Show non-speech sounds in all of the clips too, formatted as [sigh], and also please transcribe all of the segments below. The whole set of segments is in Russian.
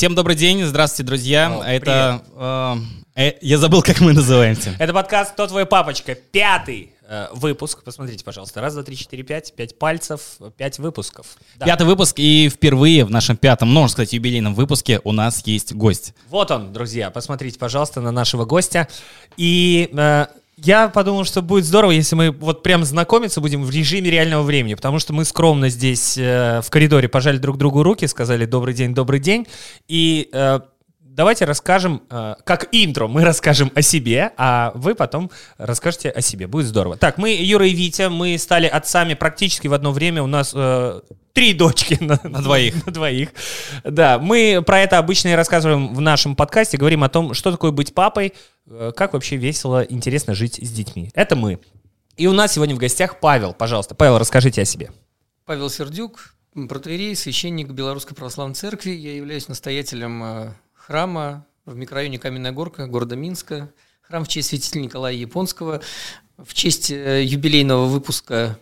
Всем добрый день, здравствуйте, друзья. О, Это... Э, э, я забыл, как мы называемся. [laughs] Это подкаст «Кто твой папочка?» Пятый э, выпуск. Посмотрите, пожалуйста. Раз, два, три, четыре, пять. Пять пальцев, пять выпусков. Да. Пятый выпуск, и впервые в нашем пятом, можно сказать, юбилейном выпуске у нас есть гость. Вот он, друзья. Посмотрите, пожалуйста, на нашего гостя. И э, я подумал, что будет здорово, если мы вот прям знакомиться будем в режиме реального времени, потому что мы скромно здесь э, в коридоре пожали друг другу руки, сказали «добрый день, добрый день», и э, давайте расскажем, э, как интро, мы расскажем о себе, а вы потом расскажете о себе, будет здорово. Так, мы, Юра и Витя, мы стали отцами практически в одно время, у нас э, три дочки на, на двоих. [laughs] На двоих. Да, мы про это обычно и рассказываем в нашем подкасте, говорим о том, что такое быть папой, Э, как вообще весело, интересно жить с детьми. Это мы. И у нас сегодня в гостях Павел. Пожалуйста, Павел, расскажите о себе. Павел Сердюк, протеерей, священник Белорусской Православной Церкви. Я являюсь настоятелем э, храма в микрорайоне Каменная Горка города Минска. Храм в честь святителя Николая Японского. В честь э, юбилейного выпуска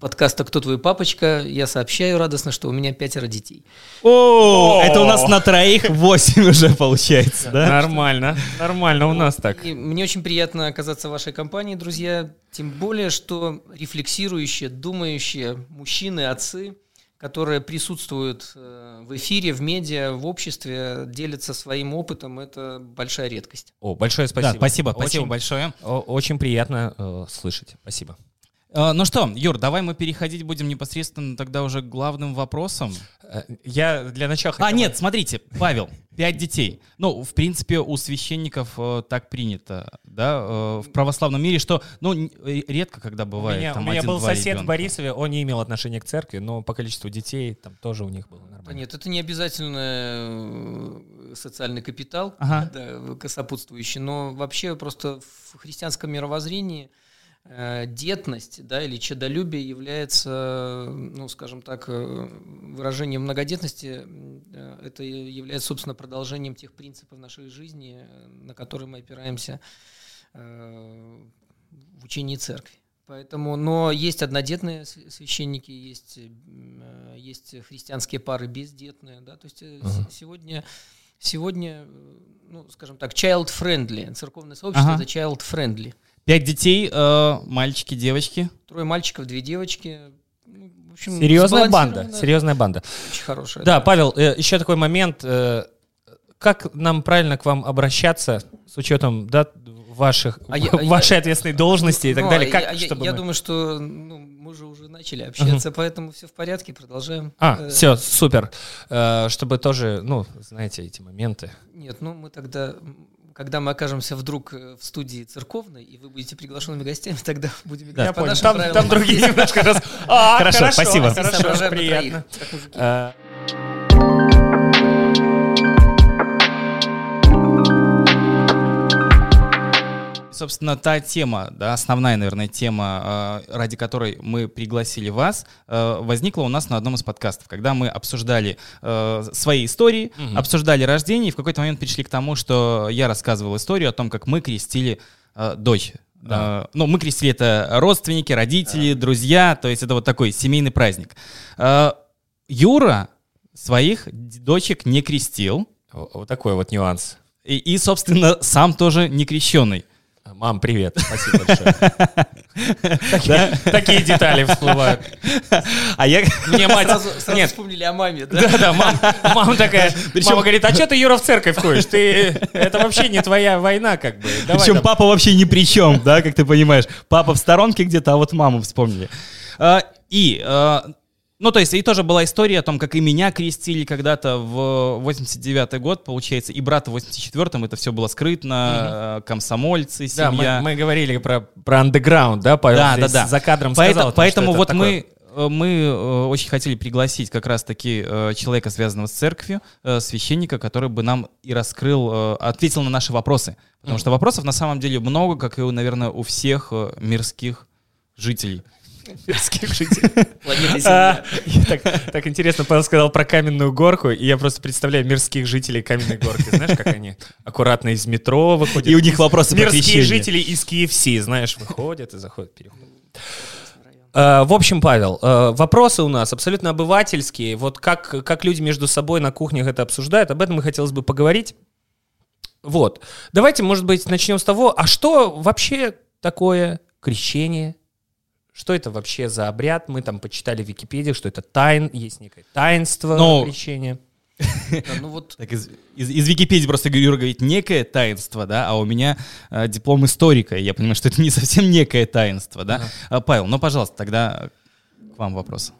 подкаста «Кто твой папочка?» я сообщаю радостно, что у меня пятеро детей. О, это у нас на троих восемь уже получается, да? Нормально, нормально у нас так. Мне очень приятно оказаться в вашей компании, друзья, тем более, что рефлексирующие, думающие мужчины, отцы, которые присутствуют э, в эфире, в медиа, в обществе, делятся своим опытом, это большая редкость. О, большое спасибо. Да, спасибо, спасибо большое. Очень приятно э, слышать. Спасибо. А, ну что, Юр, давай мы переходить будем непосредственно тогда уже к главным вопросам. Э, я для начала... А, нет, смотрите, Павел, пять детей. Ну, в принципе, у священников э, так принято, да, э, в православном мире, что, ну, редко когда бывает У меня, там у меня один, был сосед ребенка. в Борисове, он не имел отношения к церкви, но по количеству детей там тоже у них было нормально. Нет, это не обязательно социальный капитал, ага. да, сопутствующий, но вообще просто в христианском мировоззрении детность да, или чадолюбие является, ну, скажем так, э, выражением многодетности, э, это является, собственно, продолжением тех принципов нашей жизни, на которые мы опираемся в учении церкви. Поэтому, но есть однодетные священники, есть, есть христианские пары бездетные, да, то есть uh-huh. сегодня, сегодня, ну, скажем так, child-friendly, церковное сообщество uh-huh. это child-friendly. Пять детей, э, мальчики, девочки. Трое мальчиков, две девочки. Ну, в общем, серьезная банда, серьезная банда. Очень хорошая. Да, да. Павел, э, еще такой момент. Э, как нам правильно к вам обращаться с учетом да, ваших, а я, вашей я, ответственной должности и так ну, далее? Как, я, чтобы я мы... думаю, что ну, мы же уже начали общаться, uh-huh. поэтому все в порядке, продолжаем. А, э, все, супер. Э, чтобы тоже, ну, знаете, эти моменты. Нет, ну мы тогда когда мы окажемся вдруг э, в студии церковной, и вы будете приглашенными гостями, [laughs] тогда будем играть да, по нашим там, правилам. Там другие [laughs] немножко раз... А, хорошо, спасибо. Хорошо, приятно. Собственно, та тема, да, основная, наверное, тема, э, ради которой мы пригласили вас, э, возникла у нас на одном из подкастов, когда мы обсуждали э, свои истории, угу. обсуждали рождение, и в какой-то момент пришли к тому, что я рассказывал историю о том, как мы крестили дочь. Да. ну, мы крестили это родственники, родители, да. друзья, то есть это вот такой семейный праздник. Юра своих дочек не крестил. Вот такой вот нюанс. И, и, собственно, сам тоже не крещенный. Мам, привет, спасибо большое. Такие детали всплывают. А я... Мне мать... Сразу вспомнили о маме, да? Да, да, мама такая... Мама говорит, а что ты, Юра, в церковь ходишь? Ты... Это вообще не твоя война, как бы. Причем папа вообще ни при чем, да, как ты понимаешь. Папа в сторонке где-то, а вот маму вспомнили. А, и а, ну, то есть, и тоже была история о том, как и меня крестили когда-то в 89-й год, получается, и брата в 84-м, это все было скрытно, mm-hmm. комсомольцы, семья. Да, мы, мы говорили про, про андеграунд, да, Павел да, да, да. за кадром поэтому, сказал. Поэтому вот такое. мы э, мы э, очень хотели пригласить как раз-таки человека, связанного с церковью, священника, который бы нам и раскрыл, ответил на наши вопросы. Потому mm-hmm. что вопросов на самом деле много, как и, наверное, у всех мирских жителей. Мирских [laughs] жителей. А, так интересно, Павел сказал про каменную горку, и я просто представляю мирских жителей каменной горки. Знаешь, как они аккуратно из метро выходят. И у них вопросы Мирские жители из KFC, знаешь, выходят и заходят, переходят. Э, В общем, Павел, э, вопросы у нас абсолютно обывательские. Вот как, как люди между собой на кухнях это обсуждают, об этом и хотелось бы поговорить. Вот. Давайте, может быть, начнем с того, а что вообще такое крещение? Что это вообще за обряд? Мы там почитали в Википедии, что это тайн, есть некое таинство Ну, крещения. Да, ну вот Так из, из, из Википедии просто Юра говорит некое таинство, да, а у меня э, диплом историка, и я понимаю, что это не совсем некое таинство, да. А, Павел, ну, пожалуйста, тогда к вам вопрос.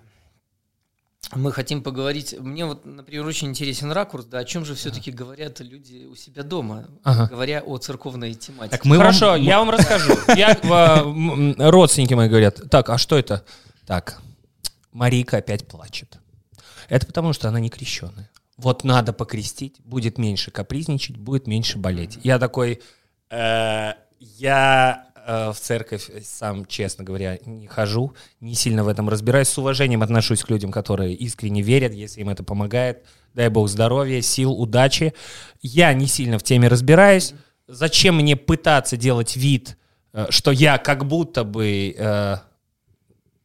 Мы хотим поговорить. Мне вот, например, очень интересен ракурс, да, о чем же все-таки говорят люди у себя дома, Ага. говоря о церковной тематике. Так мы Хорошо, вам- я вам расскажу. Я, э, родственники мои говорят, так, а что это? Так, Марийка опять плачет. Это потому, что она не крещенная. Вот надо покрестить, будет меньше капризничать, будет меньше болеть. Я такой, э, я в церковь сам, честно говоря, не хожу, не сильно в этом разбираюсь, с уважением отношусь к людям, которые искренне верят, если им это помогает. Дай бог здоровья, сил, удачи. Я не сильно в теме разбираюсь. Зачем мне пытаться делать вид, э, что я как будто бы э,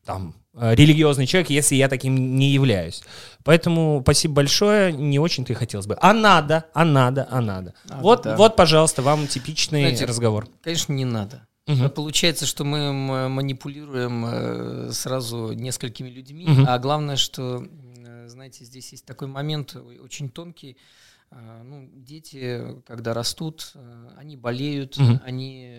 там э, религиозный человек, если я таким не являюсь. Поэтому спасибо большое, не очень-то и хотелось бы. А надо, а надо, а надо. А, вот, да. вот, пожалуйста, вам типичный Знаете, разговор. Конечно, не надо. Мгм. Получается, что мы манипулируем э, сразу несколькими людьми, Мгм. а главное, что, э, знаете, здесь есть такой момент очень тонкий. А, Ну, дети, когда растут, они болеют, Мгм. они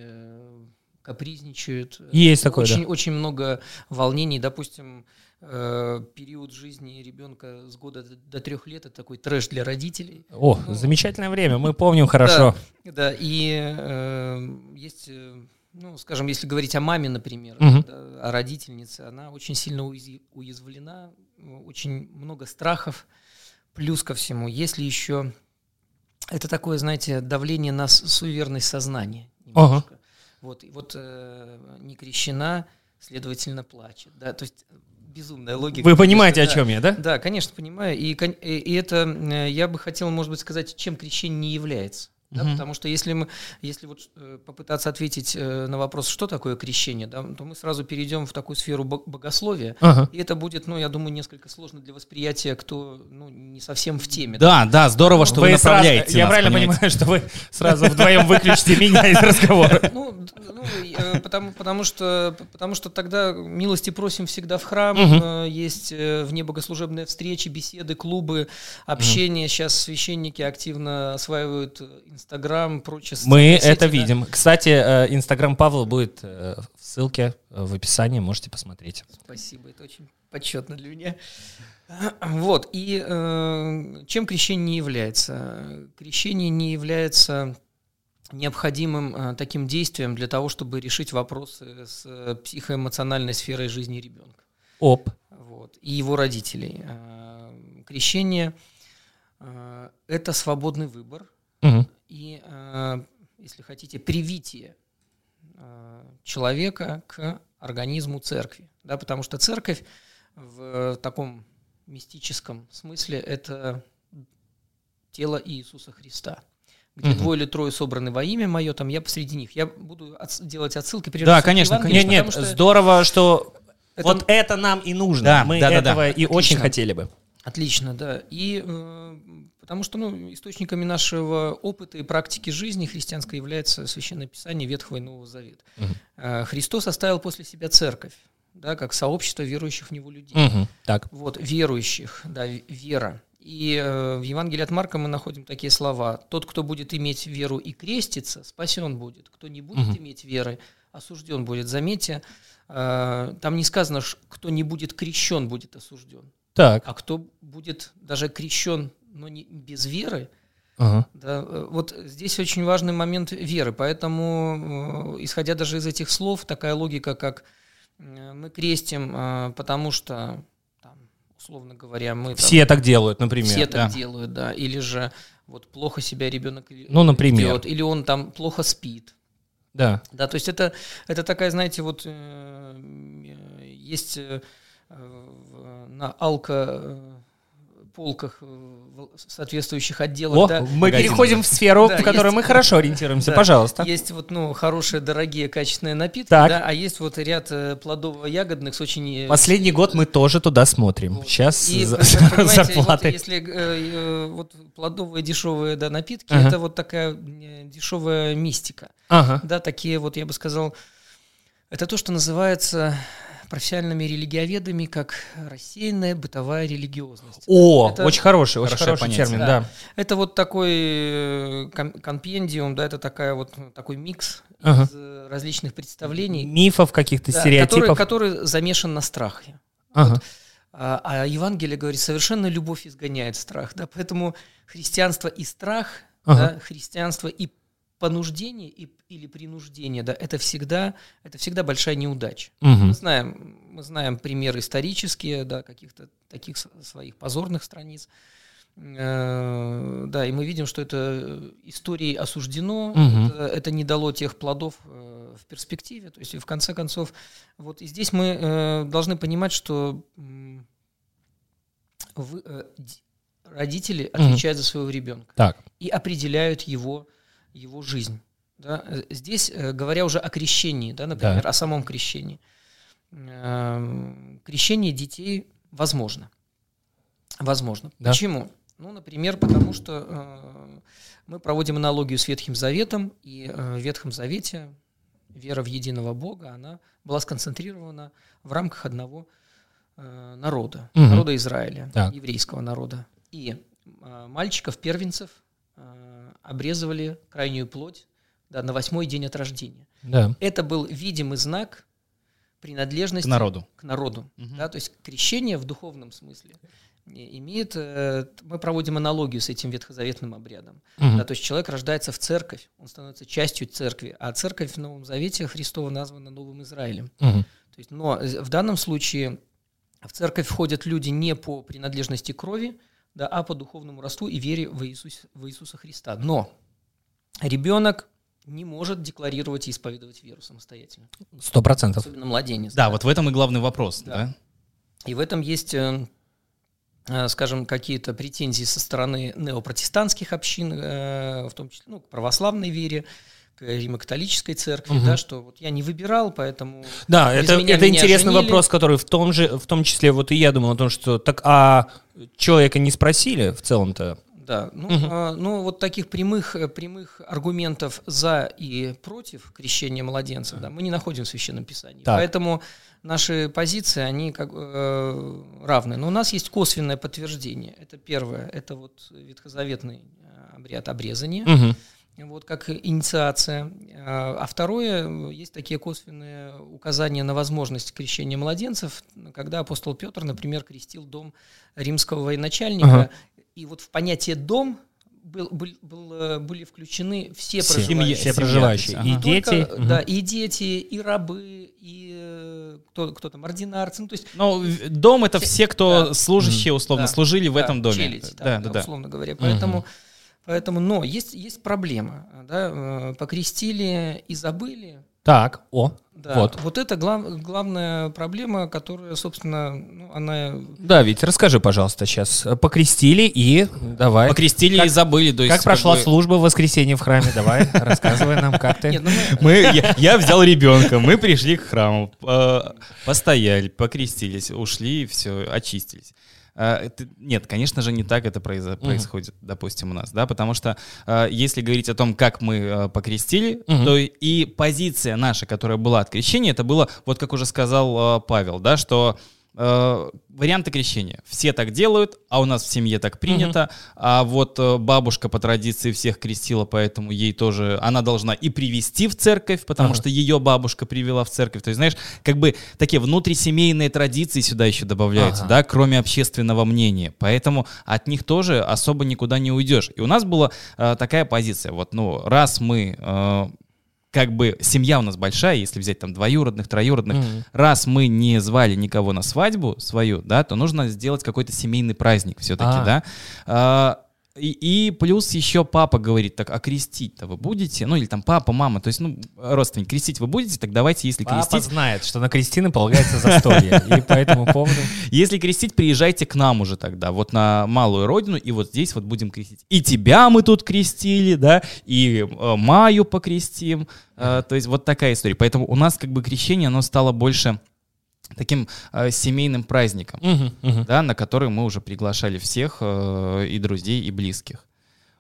капризничают. Есть такое, да. очень, очень много волнений. Допустим, период жизни ребенка с года до- трех лет это такой трэш для родителей. О, замечательное время, мы [laughs] помним хорошо. Да, и э, есть, ну, скажем, если говорить о маме, например, Мгм. да, о родительнице, она очень сильно уязвлена, э, очень много страхов. Плюс ко всему, если еще это такое, знаете, давление на суеверность сознания. немножко. Вот, и вот э, не крещена, следовательно, плачет. Да, то есть безумная логика. Вы понимаете, о конечно, да. чем я, да? Да, конечно, понимаю. И, и, и это э, я бы хотел, может быть, сказать, чем крещение не является. Да, Мгм. потому что если мы, если вот э, попытаться ответить э, на вопрос, что такое крещение, да, то мы сразу перейдем в такую сферу бог- богословия, Ага. и это будет, ну, я думаю, несколько сложно для восприятия, кто, ну, не совсем в теме. Да, да, здорово, что вы, сразу- направляете я нас, правильно понимаете? понимаю, что вы сразу вдвоем выключите меня из разговора. [laughs] Ну, ну, э, потому, потому, что, потому что тогда милости просим всегда в храм, есть э, внебогослужебные встречи, беседы, клубы, общение. Сейчас священники активно осваивают Инстаграм, прочее. Мы сети, это да. видим. Кстати, э, Инстаграм Павла будет э, в ссылке в описании, можете посмотреть. Спасибо, это очень почетно для меня. [clears throat] Вот, и э, чем крещение не является? Крещение не является необходимым э, таким действием для того, чтобы решить вопросы с э, психоэмоциональной сферой жизни ребенка Оп. вот, и его родителей. Э, Крещение э, – это свободный выбор Мгм. И, э, если хотите, привитие э, человека к организму церкви. Да, потому что церковь в таком мистическом смысле – это тело Иисуса Христа. Где Мгм. двое или трое собраны во имя мое, там я посреди них. Я буду отс- делать отсылки. Да, конечно, Евангелию, Нет, нет, потому что- здорово, что Это- вот это нам и нужно. Да, Мы да, да, да. этого и очень Отлично. хотели бы. Отлично, да. И э, потому что ну, источниками нашего опыта и практики жизни христианской является Священное Писание Ветхого и Нового Завета. Э, Христос оставил после себя церковь, да, как сообщество верующих в Него людей. Мгм. Так. Вот, верующих, да, вера. И э, в Евангелии от Марка мы находим такие слова. «Тот, кто будет иметь веру и креститься, спасен будет. Кто не будет Мгм. иметь веры, осужден будет». Заметьте, э, там не сказано, ш- кто не будет крещен, будет осужден. Так. А кто будет даже крещен, но не без веры, Ага. да, э, вот здесь очень важный момент веры. Поэтому, э, исходя даже из этих слов, такая логика, как э, мы крестим, потому что, там, условно говоря, мы... там, Все так делают, например. все так да. делают, да. Или же вот плохо себя ребенок Ну, например. ведет, или он там плохо спит. Да. Да, то есть это, это такая, знаете, вот есть на алко полках, в соответствующих отделах. О, да. мы Магазин. переходим в сферу, Да, в которой есть- мы хорошо ориентируемся. [laughs] Да, Пожалуйста. Есть вот, ну, хорошие, дорогие, качественные напитки, Так. да, а есть вот ряд э, плодово-ягодных с очень... э, Последний год мы тоже туда смотрим. Сейчас И, за- понимаете, вот зарплаты. если э, э, вот плодовые дешевые да, напитки, Ага. это вот такая э, дешевая мистика. Ага. Да, такие вот, я бы сказал, это то, что называется профессиональными религиоведами как рассеянная бытовая религиозность. О, Это- очень хороший, очень хороший понятие. термин, Да. да. Это вот такой э, ком- компендиум, да, это такая вот такой микс Ага. из э, различных представлений, Мифов каких-то, да, который, стереотипов. который замешан на страхе. Ага. А, а Евангелие говорит, совершенно любовь изгоняет страх, да, поэтому христианство и страх, Ага. да, христианство и понуждение и, или принуждение, да, это всегда, это всегда большая неудача. Мгм. Мы знаем, мы знаем примеры исторические, да, каких-то таких своих позорных страниц. Э, Да, и мы видим, что это э, историей осуждено, Мгм. это, это не дало тех плодов э, в перспективе. То есть, и в конце концов, вот и здесь мы э, должны понимать, что вы, ди- родители отвечают за своего ребенка Так. и определяют его, его жизнь. Да? Здесь, э, говоря уже о крещении, да, например, о самом крещении, эм, крещение детей возможно. Возможно. Да. Почему? Ну, например, потому что э, мы проводим аналогию с Ветхим Заветом, и э, в Ветхом Завете вера в единого Бога, она была сконцентрирована в рамках одного э, народа, Мгм. народа Израиля, Так. еврейского народа. И э, мальчиков-первенцев э, обрезывали крайнюю плоть да, на восьмой день от рождения. Да. Это был видимый знак принадлежности К народу. к народу. Мгм. Да, то есть крещение в духовном смысле имеет, э, мы проводим аналогию с этим ветхозаветным обрядом. Мгм. Да, то есть человек рождается в церковь, он становится частью церкви, а церковь в Новом Завете Христова названа Новым Израилем. Мгм. То есть, но э, в данном случае в церковь входят люди не по принадлежности крови, да, а по духовному росту и вере в, Иисус, в Иисуса Христа. Но ребенок не может декларировать и исповедовать веру самостоятельно, Сто процентов. особенно младенец. Да, вот в этом и главный вопрос. Да. Да. И в этом есть, э, э, скажем, какие-то претензии со стороны неопротестантских общин, э, в том числе ну, к православной вере, римо-католической церкви, Мгм. да, что вот я не выбирал, поэтому Да, это, это интересный женили. вопрос, который в том же, в том числе, вот и я думал о том, что так, а человека не спросили в целом-то? Да, ну, Мгм. а, ну вот таких прямых, э, прямых аргументов за и против крещения младенцев, да, мы не находим в Священном Писании. Так. Поэтому наши позиции, они как, э, равны. Но у нас есть косвенное подтверждение. Это первое, это вот ветхозаветный э, обряд обрезания, Мгм. Вот как инициация. А а второе, есть такие косвенные указания на возможность крещения младенцев, когда апостол Петр, например, крестил дом римского военачальника, Ага. и вот в понятие «дом» был, был- был, были включены все, Все, проживающие. все проживающие. есть, И ага. дети. Только, Мгм. Да, и дети, и рабы, и э, кто, кто там, ординарцы. Ну, то есть в- дом это все, кто Да. служащие, условно, Да. служили в Да, этом доме. челядь, да, да, да, да. условно говоря. Поэтому, поэтому, но есть, есть проблема. Да, э, покрестили и забыли. Так, о, Да, вот. вот. это глав- главная проблема, которая, собственно, ну, она... Да, ведь расскажи, пожалуйста, сейчас. Покрестили и давай. Покрестили Как- и забыли. То есть, Как прошла бы, служба в воскресенье в храме? Давай, [laughs] рассказывай нам, как ты. Нет, ну мы- Мы, я, я взял ребенка, мы пришли к храму, постояли, покрестились, ушли, все, очистились. А, это- нет, конечно же, не так это произо- происходит, допустим, у нас, да, потому что э, если говорить о том, как мы э, покрестили, Мгм. то и позиция наша, которая была от крещения, это было, вот как уже сказал Павел, да, что э, варианты крещения. Все так делают, а у нас в семье так принято. А вот э, бабушка по традиции всех крестила, поэтому ей тоже она должна и привести в церковь, потому Ага. что ее бабушка привела в церковь. То есть, знаешь, как бы такие внутрисемейные традиции сюда еще добавляются, Ага. да, кроме общественного мнения. Поэтому от них тоже особо никуда не уйдешь. И у нас была э, такая позиция. Вот, ну, раз мы э, как бы семья у нас большая, если взять там двоюродных, троюродных, Мгм. раз мы не звали никого на свадьбу свою, да, то нужно сделать какой-то семейный праздник все-таки, А. да. А, и, и плюс еще папа говорит, так, а крестить-то вы будете? Ну, или там папа, мама, то есть, ну, родственник, крестить вы будете? Так давайте, если Папа крестить... знает, что на крестины полагается застолье. И по этому поводу... Если крестить, приезжайте к нам уже тогда, вот на малую родину, и вот здесь вот будем крестить. И тебя мы тут крестили, да, и э, Маю покрестим. Э, то есть вот такая история. Поэтому у нас как бы крещение, оно стало больше таким э, семейным праздником, Мгм, мгм. да, на который мы уже приглашали всех э, и друзей, и близких.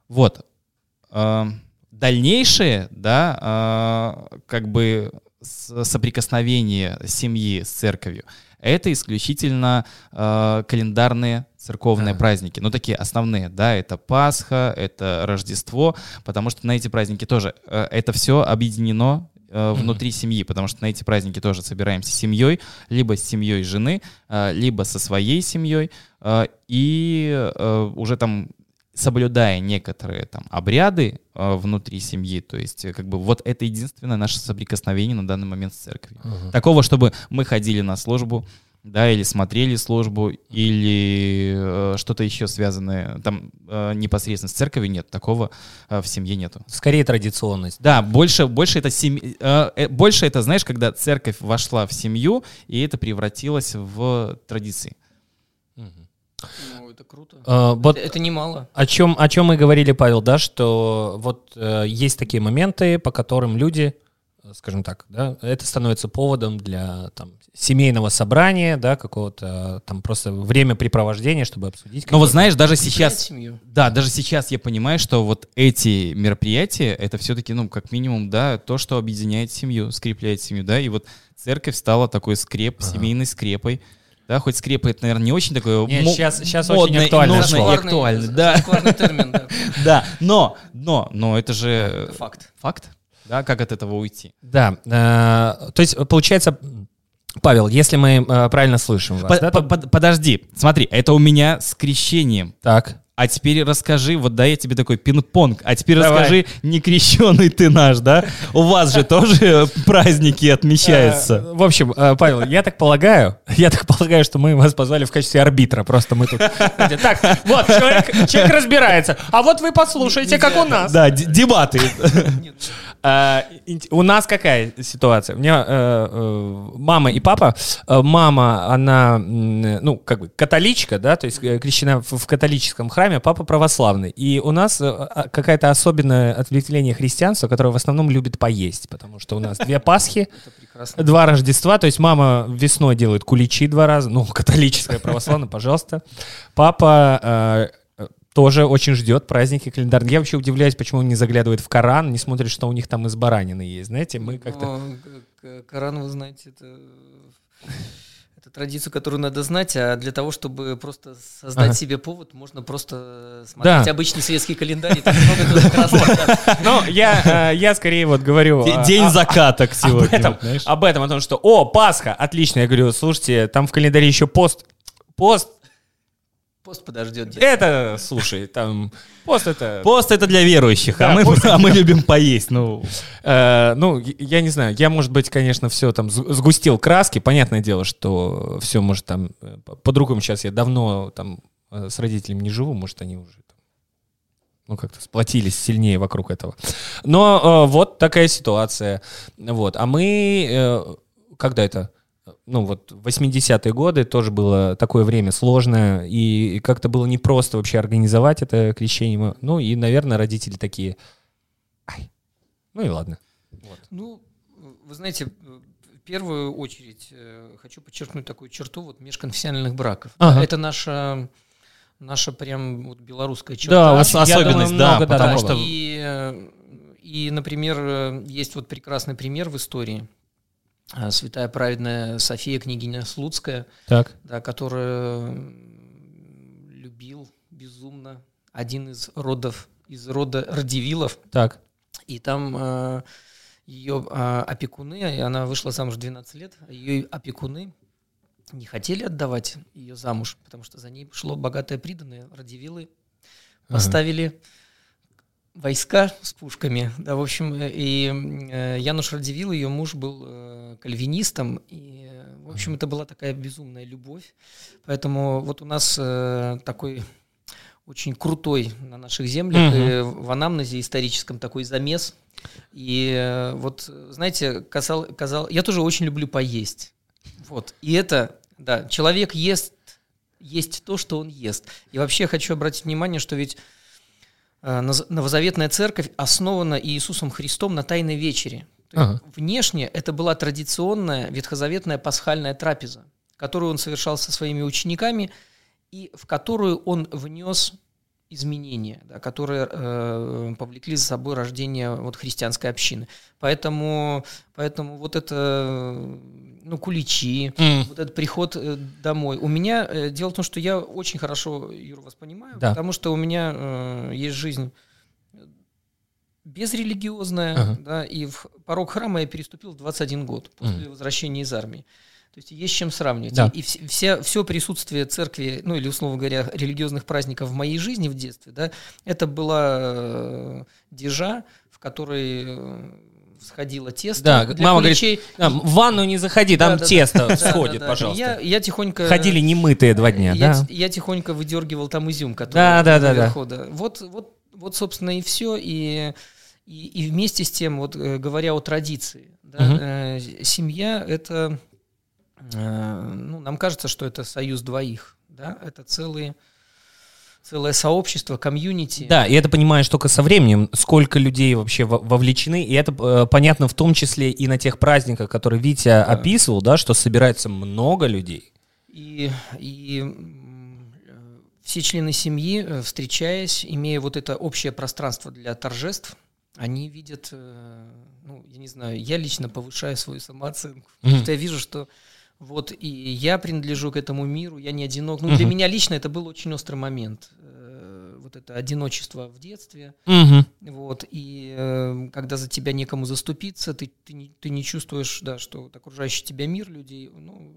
Вот. Э, дальнейшее, да, э, как бы соприкосновение семьи с церковью, это исключительно э, календарные церковные Ага. праздники. Ну, такие основные, да, это Пасха, это Рождество, потому что на эти праздники тоже э, это все объединено внутри семьи, потому что на эти праздники тоже собираемся с семьей, либо с семьей жены, э, либо со своей семьей, э, и э, уже там соблюдая некоторые там обряды э, внутри семьи, то есть э, как бы вот это единственное наше соприкосновение на данный момент с церковью. Такого, чтобы мы ходили на службу, да, или смотрели службу, или э, что-то еще связанное там э, непосредственно с церковью, нет, такого э, в семье нету. Скорее традиционность. Да, больше, больше это сем- э, э, больше это, знаешь, когда церковь вошла в семью, и это превратилось в традиции. Ну, это круто. Э, Вот Это, это немало. О чем, о чем мы говорили, Павел, да, что вот э, есть такие моменты, по которым люди, э, скажем так, да, это становится поводом для там, семейного собрания, да, какого-то там просто времяпрепровождения, чтобы обсудить. Но Ну, вот знаешь, даже сейчас, семью. да, даже сейчас я понимаю, что вот эти мероприятия, это все-таки, ну, как минимум, да, то, что объединяет семью, скрепляет семью, да, и вот церковь стала такой скреп, семейной скрепой, да, хоть скрепа это, наверное, не очень такое Не, мо- щас- щас модное очень актуальное и нужное, и слово. актуальное, да, [laughs] термин, да. [laughs] да, но, но, но это же факт. факт, да, как от этого уйти? Да, э, то есть получается, Павел, если мы э, правильно слышим вас, По- да, под- Подожди, смотри, это у меня с крещением. так, А теперь расскажи, вот да, я тебе такой пинг-понг, а теперь Давай. расскажи, не крещеный ты наш, да? У вас же тоже праздники отмечаются. Э, В общем, э, Павел, я так полагаю, [laughs] я так полагаю, что мы вас позвали в качестве арбитра. Просто мы тут. Так, вот, человек, человек разбирается. А вот вы послушайте, как у нас. Да, дебаты. Инт- У нас какая ситуация? У меня э, э, мама и папа. Э, Мама, она, ну, как бы католичка, да, то есть э, крещена в католическом храме, а папа православный. И у нас э, а, какое-то особенное ответвление христианства, которое в основном любит поесть, потому что у нас две [laughs] Пасхи. Два Рождества, то есть мама весной делает куличи два раза, ну, [laughs] католическая, православная, пожалуйста. Папа э, тоже очень ждет праздники календарные. Я вообще удивляюсь, почему он не заглядывает в Коран, не смотрит, что у них там из баранины есть. Знаете, мы как-то... Но, к- к- Коран, вы знаете, это, это традицию, которую надо знать, а для того, чтобы просто создать Ага. себе повод, можно просто смотреть Да. обычный советский календарь. Ну, я, э, я скорее вот говорю... А, День а, закаток об сегодня. об этом, о том, что, о, Пасха, отлично. Я говорю, слушайте, там в календаре еще пост. Пост, Пост подождет. дед. это, слушай, там, пост это... Пост это для верующих, Да, [laughs] а мы, пост а мы любим поесть. Ну, Э, ну, я- не знаю, я, может быть, конечно, все там сг- сгустил краски. Понятное дело, что все может там э, по- по-другому. Сейчас я давно там э, с родителями не живу, может, они уже там, ну, как-то сплотились сильнее вокруг этого. Но э, вот такая ситуация. Вот. А мы, э, когда это? Ну, вот 80-е годы тоже было такое время сложное, и как-то было непросто вообще организовать это крещение. Ну, и, наверное, родители такие, ай, ну и ладно. Ну, вы знаете, в первую очередь э, хочу подчеркнуть такую черту вот межконфессиональных браков. Ага. Это наша наша прям вот белорусская Да, черта. у вас ос- особенность, да, много, потому Да, что- и, э, и, например, э, есть вот прекрасный пример в истории. А, Святая праведная София, княгиня Слуцкая, Так. да, которая любил безумно один из родов, из рода Радивилов. Так. И там э, ее э, опекуны, и она вышла замуж в 12 лет, а ее опекуны не хотели отдавать ее замуж, потому что за ней шло богатое приданное. Радивилы поставили войска с пушками. Да, в общем, э, и э, Януш Радивил, ее муж, был э, кальвинистом, и, э, в общем, это была такая безумная любовь. Поэтому вот у нас э, такой очень крутой на наших землях, угу. и в анамнезе историческом такой замес. И вот, знаете, казал, казал, я тоже очень люблю поесть. Вот. И это, да, человек ест, есть то, что он ест. И вообще хочу обратить внимание, что ведь новозаветная церковь основана Иисусом Христом на Тайной вечере. ага. Внешне это была традиционная ветхозаветная пасхальная трапеза, которую он совершал со своими учениками – и в которую он внес изменения, да, которые э, повлекли за собой рождение вот, христианской общины. Поэтому, поэтому вот это ну, куличи, mm. вот этот приход э, домой. У меня э, дело в том, что я очень хорошо, Юра, вас понимаю, да. потому что у меня э, есть жизнь безрелигиозная, uh-huh. да, и в порог храма я переступил в 21 год после uh-huh. возвращения из армии. То есть есть с чем сравнивать. Да. И, и все, все присутствие церкви, ну или, условно говоря, религиозных праздников в моей жизни в детстве, да, это была э, дежа, в которой э, сходило тесто. Да, для мама куличей. говорит, в ванну не заходи, там да, тесто да, сходит, да, да, пожалуйста. Я, я тихонько... Ходили немытые два дня, я, да? Я тихонько выдергивал там изюм, который да, да, да, да. да. Вот, вот, вот, собственно, и все. И, и, и вместе с тем, вот э, говоря о традиции, да, угу. э, семья — это ну, нам кажется, что это союз двоих, да, это целые целое сообщество, комьюнити. Да, и это понимаешь только со временем, сколько людей вообще вовлечены, и это э, понятно в том числе и на тех праздниках, которые Витя да. описывал, да, что собирается много людей. И, и все члены семьи, э, встречаясь, имея вот это общее пространство для торжеств, они видят, ну, я не знаю, я лично повышаю свою самооценку, mm-hmm. потому что я вижу, что вот, и я принадлежу к этому миру, я не одинок. Ну, uh-huh. для меня лично это был очень острый момент. Э, вот это одиночество в детстве. Uh-huh. Вот, и э, когда за тебя некому заступиться, ты, ты, не, ты не чувствуешь, да, что вот окружающий тебя мир людей, ну,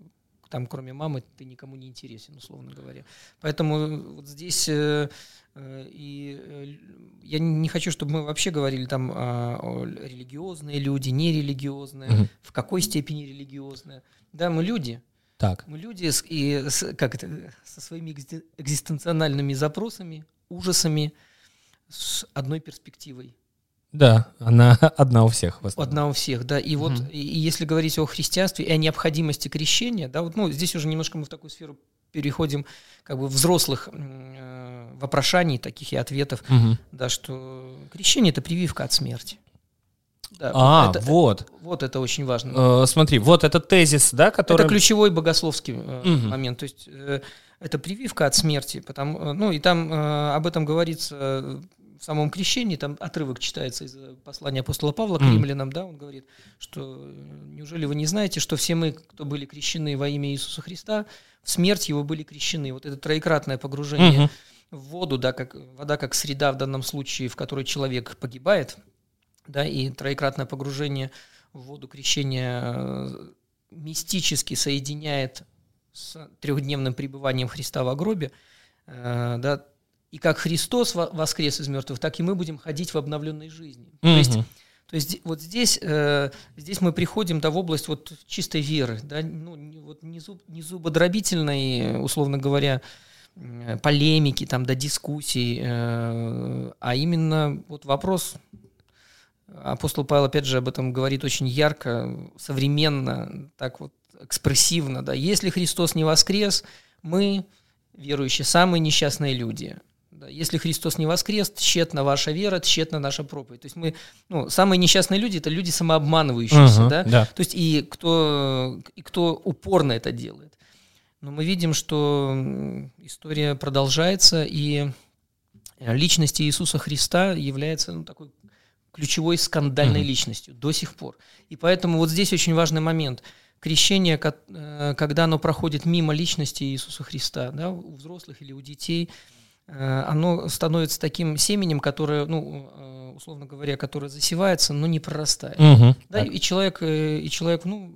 там, кроме мамы, ты никому не интересен, условно говоря. Поэтому вот здесь э, э, и э, я не хочу, чтобы мы вообще говорили там а, о религиозные люди, нерелигиозные, угу. в какой степени религиозные. Да, мы люди. Так. Мы люди с, и с, как это, со своими экзистенциональными запросами, ужасами, с одной перспективой. Да, она [laughs] одна у всех. Одна у всех, да. И вот, и, и если говорить о христианстве и о необходимости крещения, да, вот, ну, здесь уже немножко мы в такую сферу переходим, как бы взрослых э, вопрошаний таких и ответов, угу. да, что крещение это прививка от смерти. Да, а, это, вот. Это, вот это очень важно. Э, смотри, вот этот тезис, да, который... Это ключевой богословский э, угу. момент. То есть э, это прививка от смерти. Потому, э, ну и там э, об этом говорится в самом крещении, там отрывок читается из послания апостола Павла к римлянам, да, он говорит, что э, неужели вы не знаете, что все мы, кто были крещены во имя Иисуса Христа, в смерть его были крещены. Вот это троекратное погружение угу. в воду, да, как вода как среда в данном случае, в которой человек погибает – да, и троекратное погружение в воду крещения э, мистически соединяет с трехдневным пребыванием Христа в гробе, э, да, и как Христос воскрес из мертвых, так и мы будем ходить в обновленной жизни. Mm-hmm. То есть, то есть вот здесь, э, здесь мы приходим да, в область вот чистой веры, да, ну, не, вот не, зуб, не зубодробительной, условно говоря, полемики, там, да, дискуссий, э, а именно вот вопрос Апостол Павел, опять же, об этом говорит очень ярко, современно, так вот экспрессивно. Да. Если Христос не воскрес, мы, верующие, самые несчастные люди. Если Христос не воскрес, тщетна ваша вера, тщетна наша проповедь. То есть мы, ну, самые несчастные люди – это люди самообманывающиеся. Uh-huh, да? Да. То есть и кто, и кто упорно это делает. Но мы видим, что история продолжается, и личность Иисуса Христа является ну, такой ключевой скандальной mm-hmm. личностью до сих пор. И поэтому вот здесь очень важный момент. Крещение, э, когда оно проходит мимо личности Иисуса Христа, да, у взрослых или у детей, э, оно становится таким семенем, которое, ну, э, условно говоря, которое засевается, но не прорастает. Угу, да, и человек, и человек, ну,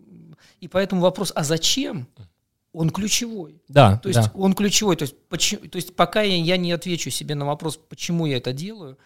и поэтому вопрос, а зачем? Он ключевой. Да. То есть да. он ключевой. То есть, почему, то есть пока я, я не отвечу себе на вопрос, почему я это делаю,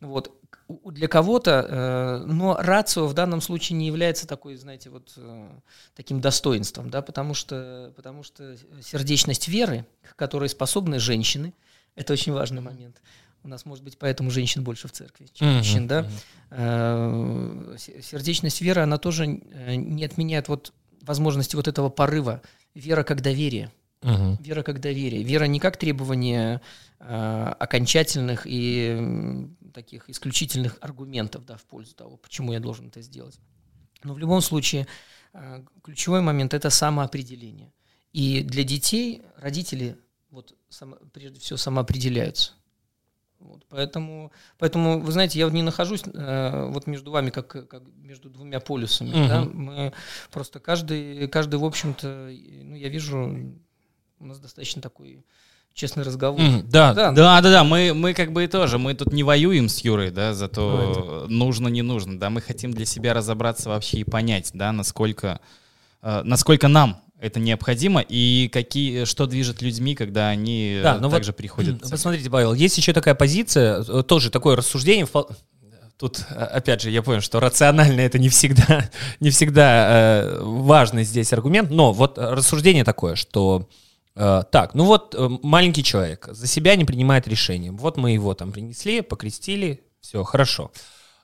вот, для кого-то, э, но рацио в данном случае не является такой, знаете, вот э, таким достоинством, да, потому что, потому что сердечность веры, к которой способны женщины, Это очень важный момент. У нас, может быть, поэтому женщин больше в церкви, чем мужчин, да? Э, сердечность веры, она тоже э, не отменяет вот возможности вот этого порыва. Вера как доверие. Угу. Вера как доверие. Вера не как требование э, окончательных и таких исключительных аргументов да, в пользу того, почему я должен это сделать. Но в любом случае э, ключевой момент это самоопределение. И для детей родители вот само, прежде всего самоопределяются. Вот, поэтому, поэтому, вы знаете, я вот не нахожусь э, вот между вами, как, как между двумя полюсами. Угу. Да? Мы просто каждый, каждый, в общем-то, ну, я вижу, у нас достаточно такой честный разговор. Mm, да, да, да, да, да. Мы, мы как бы и тоже, мы тут не воюем с Юрой, да, зато ну, нужно, не нужно, да, мы хотим для себя разобраться вообще и понять, да, насколько, э, насколько нам это необходимо и какие, что движет людьми, когда они да, ну также вот, приходят. Посмотрите, Павел, есть еще такая позиция, э, тоже такое рассуждение. Тут, э, опять же, я понял, что рационально это не всегда, [laughs] не всегда э, важный здесь аргумент, но вот рассуждение такое, что э, так, ну вот э, маленький человек за себя не принимает решения. Вот мы его там принесли, покрестили, все, хорошо.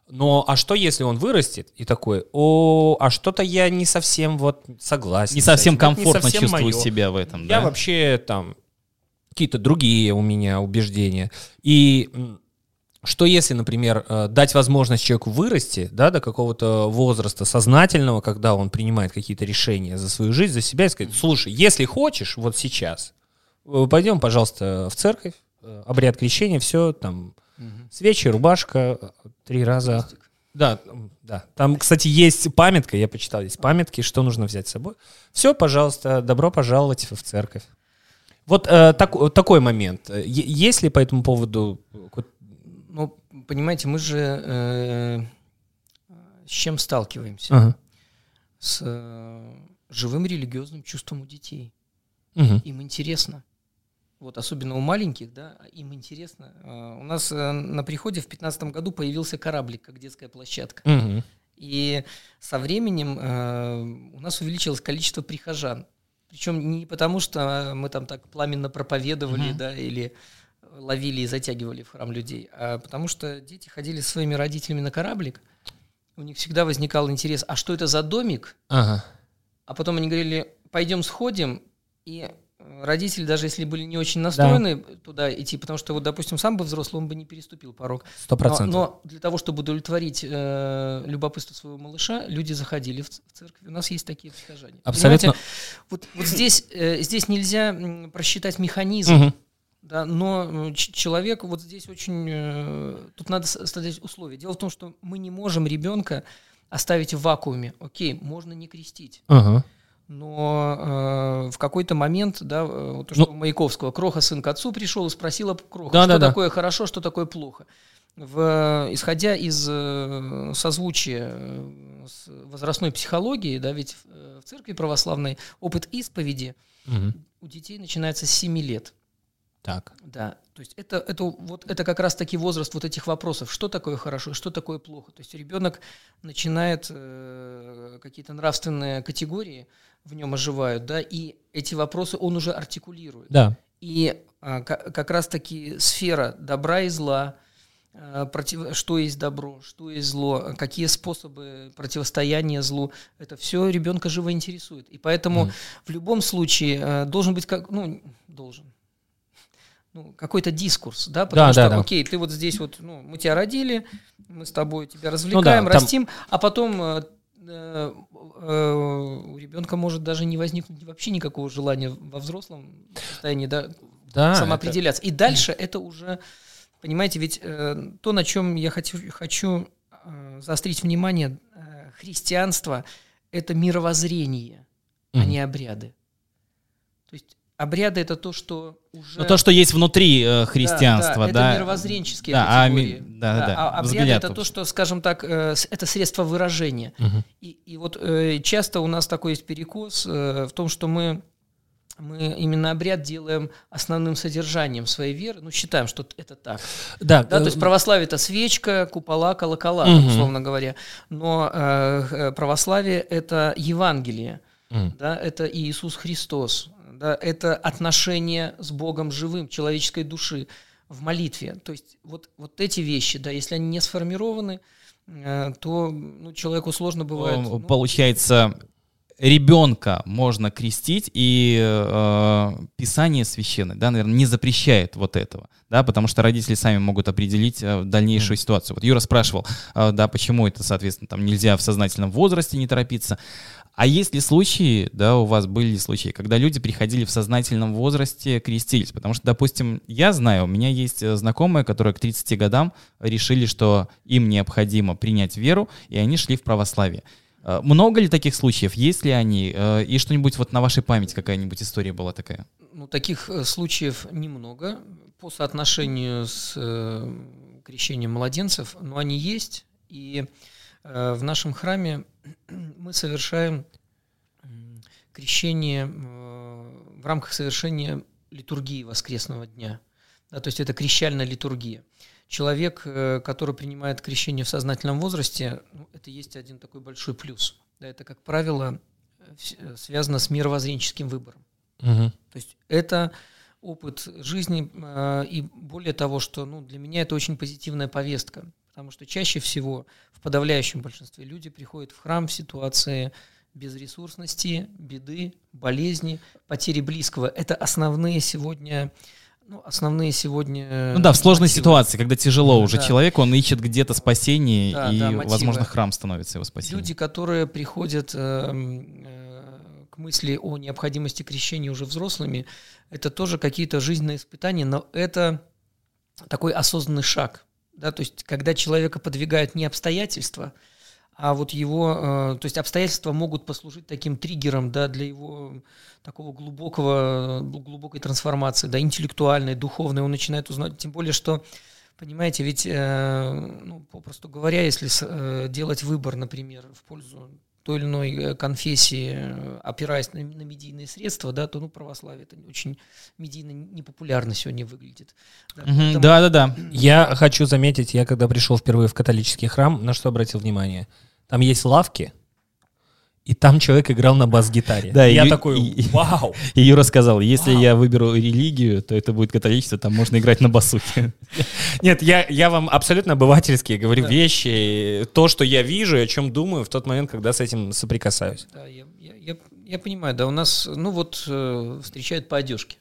Но а что, если он вырастет и такой, о, а что-то я не совсем вот согласен. Не совсем комфортно не совсем чувствую мое. себя в этом, я да? Я вообще там какие-то другие у меня убеждения. И что если, например, э, дать возможность человеку вырасти, да, до какого-то возраста сознательного, когда он принимает какие-то решения за свою жизнь, за себя, и сказать, слушай, если хочешь, вот сейчас, э, пойдем, пожалуйста, в церковь, э, обряд крещения, все, там, свечи, рубашка, три раза. Да, да. Там, кстати, есть памятка, я почитал, есть памятки, что нужно взять с собой. Все, пожалуйста, добро пожаловать в церковь. Вот э, так, такой момент. Есть ли по этому поводу... Ну, понимаете, мы же э, с чем сталкиваемся? Ага. С э, живым религиозным чувством у детей. Угу. Им интересно вот особенно у маленьких, да, им интересно. А, у нас э, на приходе в 2015 году появился кораблик, как детская площадка. Угу. И со временем э, у нас увеличилось количество прихожан. Причем не потому, что мы там так пламенно проповедовали, угу. да, или ловили и затягивали в храм людей, а потому что дети ходили со своими родителями на кораблик, у них всегда возникал интерес, а что это за домик? Ага. А потом они говорили, пойдем сходим, и родители, даже если были не очень настроены да. туда идти, потому что, вот, допустим, сам бы взрослый, он бы не переступил порог. Сто процентов. Но, но для того, чтобы удовлетворить э, любопытство своего малыша, люди заходили в, в церковь. У нас есть такие прихожане. Абсолютно. вот, вот здесь, э, здесь нельзя просчитать механизм. Угу. Да, но человек вот здесь очень... Э, тут надо ставить условия. Дело в том, что мы не можем ребенка оставить в вакууме. Окей, можно не крестить. Ага но э, в какой-то момент, да, э, вот то, что ну, у Маяковского, Кроха сын к отцу пришел и спросил об Кроха, да, что да, такое да. хорошо, что такое плохо. В, исходя из э, созвучия э, с возрастной психологии, да, ведь в, э, в церкви православной опыт исповеди угу. у детей начинается с 7 лет. Так. Да. То есть это, это, вот, это как раз-таки возраст вот этих вопросов, что такое хорошо, что такое плохо. То есть ребенок начинает э, какие-то нравственные категории в нем оживают, да, и эти вопросы он уже артикулирует. Да. И а, как, как раз-таки сфера добра и зла, а, против, что есть добро, что есть зло, какие способы противостояния злу, это все ребенка живо интересует. И поэтому mm. в любом случае а, должен быть как, ну, должен, ну, какой-то дискурс, да, потому да, что, да, окей, ты вот здесь вот, ну, мы тебя родили, мы с тобой тебя развлекаем, ну, да, растим, там... а потом э, э, э, у ребенка может даже не возникнуть вообще никакого желания во взрослом состоянии, да, да самоопределяться. Это... И дальше это уже, понимаете, ведь э, то, на чем я хочу, хочу э, заострить внимание, э, христианство – это мировоззрение, mm. а не обряды. То есть обряды это то, что уже... Ну, то, что есть внутри э, христианства, да. да, да. Это мировоззренческие да, категории. А, да, да, да. А обряды Взгляд это то, что, скажем так, э, это средство выражения. Угу. И, и вот э, часто у нас такой есть перекос э, в том, что мы мы именно обряд делаем основным содержанием своей веры, ну, считаем, что это так. Да, да то есть э, православие – это свечка, купола, колокола, угу. условно говоря. Но э, э православие – это Евангелие, угу. да, это Иисус Христос, да, это отношение с Богом живым, человеческой души в молитве. То есть вот, вот эти вещи, да, если они не сформированы, э, то ну, человеку сложно бывает. Ну, Получается, ребенка можно крестить, и э, Писание священное, да, наверное, не запрещает вот этого, да, потому что родители сами могут определить э, дальнейшую mm. ситуацию. Вот Юра спрашивал, э, да, почему это, соответственно, там нельзя в сознательном возрасте не торопиться. А есть ли случаи, да, у вас были случаи, когда люди приходили в сознательном возрасте, крестились? Потому что, допустим, я знаю, у меня есть э, знакомые, которые к 30 годам решили, что им необходимо принять веру, и они шли в православие. Э, много ли таких случаев? Есть ли они? Э, и что-нибудь вот на вашей памяти какая-нибудь история была такая? Ну, таких случаев немного. По соотношению с крещением младенцев, но они есть. И э, в нашем храме [clears throat] мы совершаем крещение э, в рамках совершения литургии воскресного дня. Да, то есть это крещальная литургия человек, э, который принимает крещение в сознательном возрасте, ну, это есть один такой большой плюс. Да, это, как правило, э, связано с мировоззренческим выбором. Угу. То есть это опыт жизни, э, и более того, что ну, для меня это очень позитивная повестка, потому что чаще всего в подавляющем большинстве люди приходят в храм в ситуации безресурсности, беды, болезни, потери близкого. Это основные сегодня ну, основные сегодня... Ну да, в сложной мотивы. ситуации, когда тяжело уже да. человеку, он ищет где-то спасение, да, и, да, возможно, храм становится его спасением. Люди, которые приходят э, э, к мысли о необходимости крещения уже взрослыми, это тоже какие-то жизненные испытания, но это такой осознанный шаг. Да? То есть, когда человека подвигают не обстоятельства, а вот его, э, то есть обстоятельства могут послужить таким триггером, да, для его такого глубокого, глубокой трансформации, да, интеллектуальной, духовной, он начинает узнать, тем более, что, понимаете, ведь, э, ну, попросту говоря, если э, делать выбор, например, в пользу той или иной конфессии, опираясь на, на медийные средства, да, то ну, православие это очень медийно непопулярно сегодня выглядит. Да, mm-hmm, да, да, да. Я хочу заметить, я когда пришел впервые в католический храм, на что обратил внимание – там есть лавки, и там человек играл на бас-гитаре. Да, я и, такой, и, вау! И [laughs] Юра сказал, если вау. я выберу религию, то это будет католичество, там можно играть на басухе. [laughs] Нет, я, я вам абсолютно обывательски говорю да. вещи, то, что я вижу, о чем думаю в тот момент, когда с этим соприкасаюсь. Да, я, я, я, я понимаю, да, у нас, ну вот, э, встречают по одежке.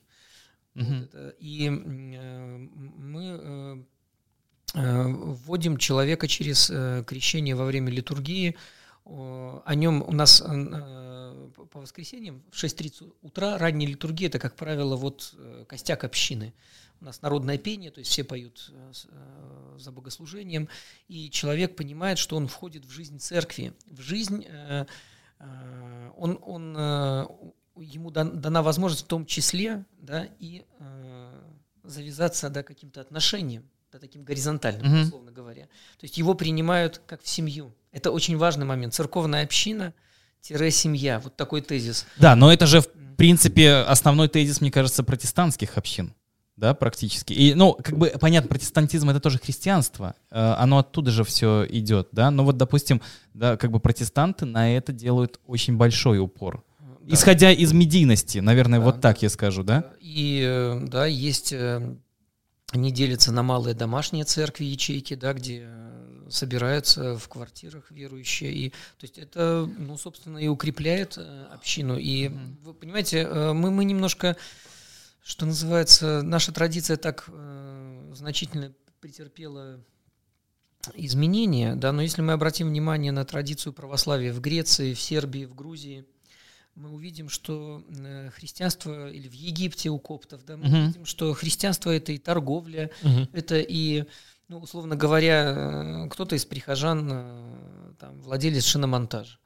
Угу. И э, мы э, Э, вводим человека через э, крещение во время литургии. О нем у нас э, по воскресеньям в 6.30 утра ранняя литургия, это, как правило, вот костяк общины. У нас народное пение, то есть все поют за богослужением, и человек понимает, что он входит в жизнь церкви, в жизнь, он, он, ему дана возможность в том числе да, и завязаться да, каким-то отношением да, таким горизонтальным, mm-hmm. условно говоря. То есть его принимают как в семью. Это очень важный момент. Церковная община семья. Вот такой тезис. Да, но это же, в принципе, основной тезис, мне кажется, протестантских общин. Да, практически. И, ну, как бы, понятно, протестантизм это тоже христианство. Э, оно оттуда же все идет, да. Но вот, допустим, да, как бы протестанты на это делают очень большой упор. Да. Исходя из медийности, наверное, да, вот так я скажу, да? И, э, да, есть э, они делятся на малые домашние церкви, ячейки, да, где э, собираются в квартирах верующие. И, то есть это, ну, собственно, и укрепляет э, общину. И вы понимаете, э, мы, мы немножко, что называется, наша традиция так э, значительно претерпела изменения, да, но если мы обратим внимание на традицию православия в Греции, в Сербии, в Грузии – мы увидим, что э, христианство, или в Египте у коптов, да, мы uh-huh. увидим, что христианство это и торговля, uh-huh. это и, ну, условно говоря, э, кто-то из прихожан, э, там, владелец шиномонтажа.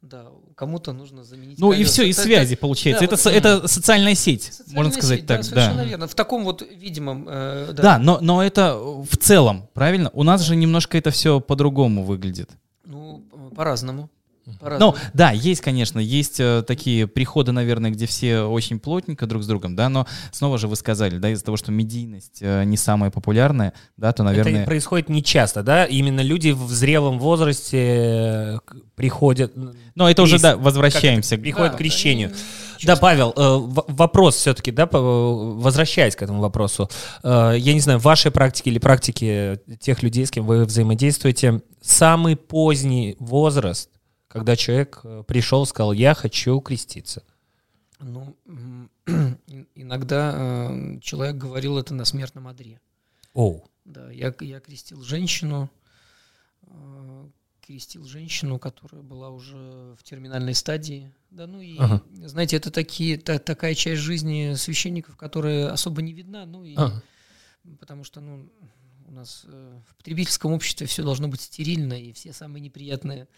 Да, кому-то нужно заменить. Ну колеса. и все, и это, связи получается. Да, это, вот, это социальная сеть, социальная можно сказать сеть, так. Да, совершенно да. верно. В таком вот видимом. Э, да, да но, но это в целом, правильно? У нас же немножко это все по-другому выглядит. Ну, по-разному. Ну, да, есть, конечно, есть э, такие приходы, наверное, где все очень плотненько друг с другом, да, но снова же вы сказали, да, из-за того, что медийность э, не самая популярная, да, то, наверное... Это происходит не часто, да, именно люди в зрелом возрасте э, приходят... Но это уже, да, возвращаемся. Приходят да, к крещению. Да, Павел, э, вопрос все-таки, да, возвращаясь к этому вопросу. Э, я не знаю, в вашей практике или практике тех людей, с кем вы взаимодействуете, самый поздний возраст, когда человек э, пришел, сказал, я хочу креститься? Ну, [clears throat] иногда человек говорил это на смертном одре. О. Да, я, я крестил женщину, крестил женщину, которая была уже в терминальной стадии. Да, ну и, ага. знаете, это такие, та, такая часть жизни священников, которая особо не видна, ну и ага. потому что, ну, у нас э, в потребительском обществе все должно быть стерильно, и все самые неприятные,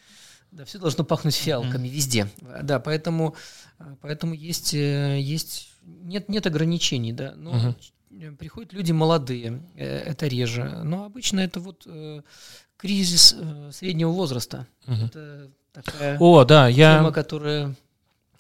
да, все должно пахнуть фиалками mm-hmm. везде. Да, поэтому, э, поэтому есть, э, есть, нет, нет ограничений, да, но uh-huh. приходят люди молодые, это реже, но обычно это вот кризис э, среднего возраста. Угу. Это такая О, да, я... тема, которая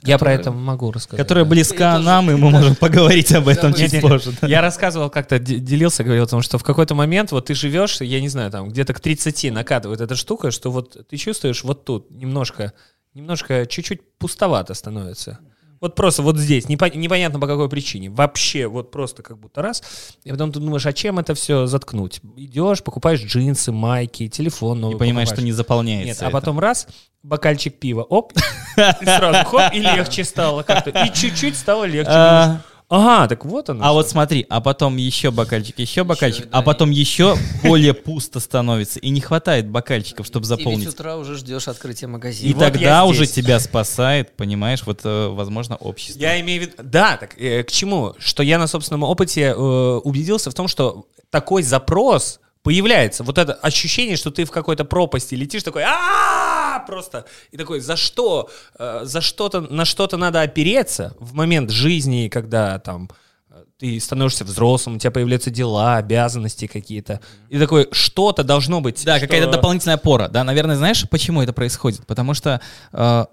я про это могу рассказать. Которая да. близка нам, и мы да. можем поговорить об этом чуть позже. Да. Я рассказывал как-то, делился, говорил о том, что в какой-то момент вот ты живешь, я не знаю, там где-то к 30 накатывает эта штука, что вот ты чувствуешь вот тут немножко, немножко чуть-чуть пустовато становится. Вот просто вот здесь, непонятно по какой причине. Вообще, вот просто как будто раз. И потом ты думаешь, а чем это все заткнуть? Идешь, покупаешь джинсы, майки, телефон новый. И понимаешь, покупаешь. что не заполняется. Нет, это. а потом раз, бокальчик пива, оп, [laughs] и сразу хоп, и легче стало как-то. И чуть-чуть стало легче. А, Ага, так вот оно. А что. вот смотри, а потом еще бокальчик, еще бокальчик, еще, а да, потом и... [laughs] еще более пусто становится, и не хватает бокальчиков, чтобы заполнить. И утра уже ждешь открытия магазина. И вот тогда уже тебя спасает, понимаешь, вот, э, возможно, общество. Я имею в виду, да, так э, к чему? Что я на собственном опыте э, убедился в том, что такой запрос появляется. Вот это ощущение, что ты в какой-то пропасти летишь, такой а просто. И такой, за что? Э, за что-то, на что-то надо опереться в момент жизни, когда там э, ты становишься взрослым, у тебя появляются дела, обязанности какие-то. И такой, что-то должно быть. Да, что... какая-то дополнительная опора. Да, наверное, знаешь, почему это происходит? Потому что э,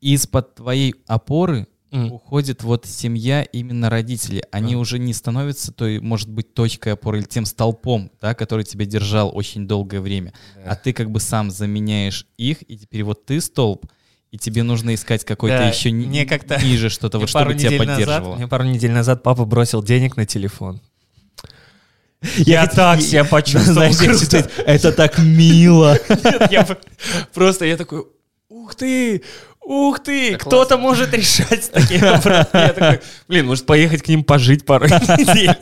из-под твоей опоры mm. уходит вот семья, именно родители. Они mm. уже не становятся той, может быть, точкой опоры или тем столпом, да, который тебя держал очень долгое время. Yeah. А ты как бы сам заменяешь их, и теперь вот ты столб, и тебе нужно искать какой-то да, еще ни- как-то ниже что-то, [laughs] вот, чтобы тебя поддерживало. Назад, мне пару недель назад папа бросил денег на телефон. Я, я так себя почувствовал. Знаешь, это так мило. [laughs] Нет, я просто я такой, ух ты, ух ты, кто-то может решать [laughs] таким такой, блин, может поехать к ним пожить пару [laughs] недель.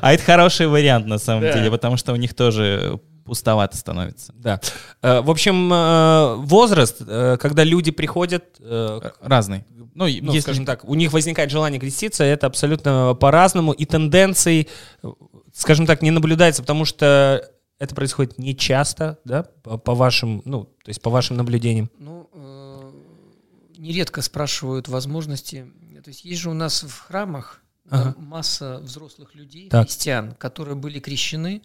А это хороший вариант на самом деле, потому что у них тоже пустовато становится. Да. Э, в общем, э, возраст, э, когда люди приходят... Разный. Ну, ну если... скажем так, у них возникает желание креститься, это абсолютно по-разному, и тенденций, скажем так, не наблюдается, потому что это происходит не часто, да, по вашим, ну, то есть по вашим наблюдениям? Ну, нередко спрашивают возможности. То есть есть же у нас в храмах ага. масса взрослых людей, так. христиан, которые были крещены,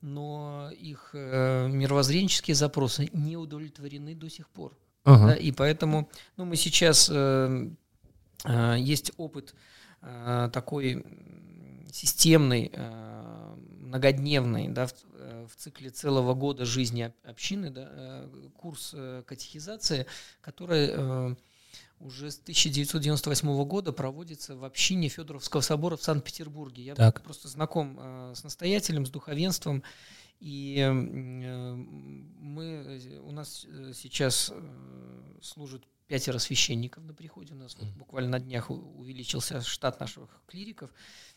но их э, мировоззренческие запросы не удовлетворены до сих пор. Ага. Да, и поэтому ну, мы сейчас э, э, есть опыт э, такой системный, э, многодневный, да, в, э, в цикле целого года жизни общины, да, э, курс э, катехизации, который уже с 1998 года проводится в общине Федоровского собора в Санкт-Петербурге. Я так. просто знаком э, с настоятелем, с духовенством, и э, мы, у нас э, сейчас э, служит пятеро священников на приходе, у нас вот буквально на днях увеличился штат наших клириков,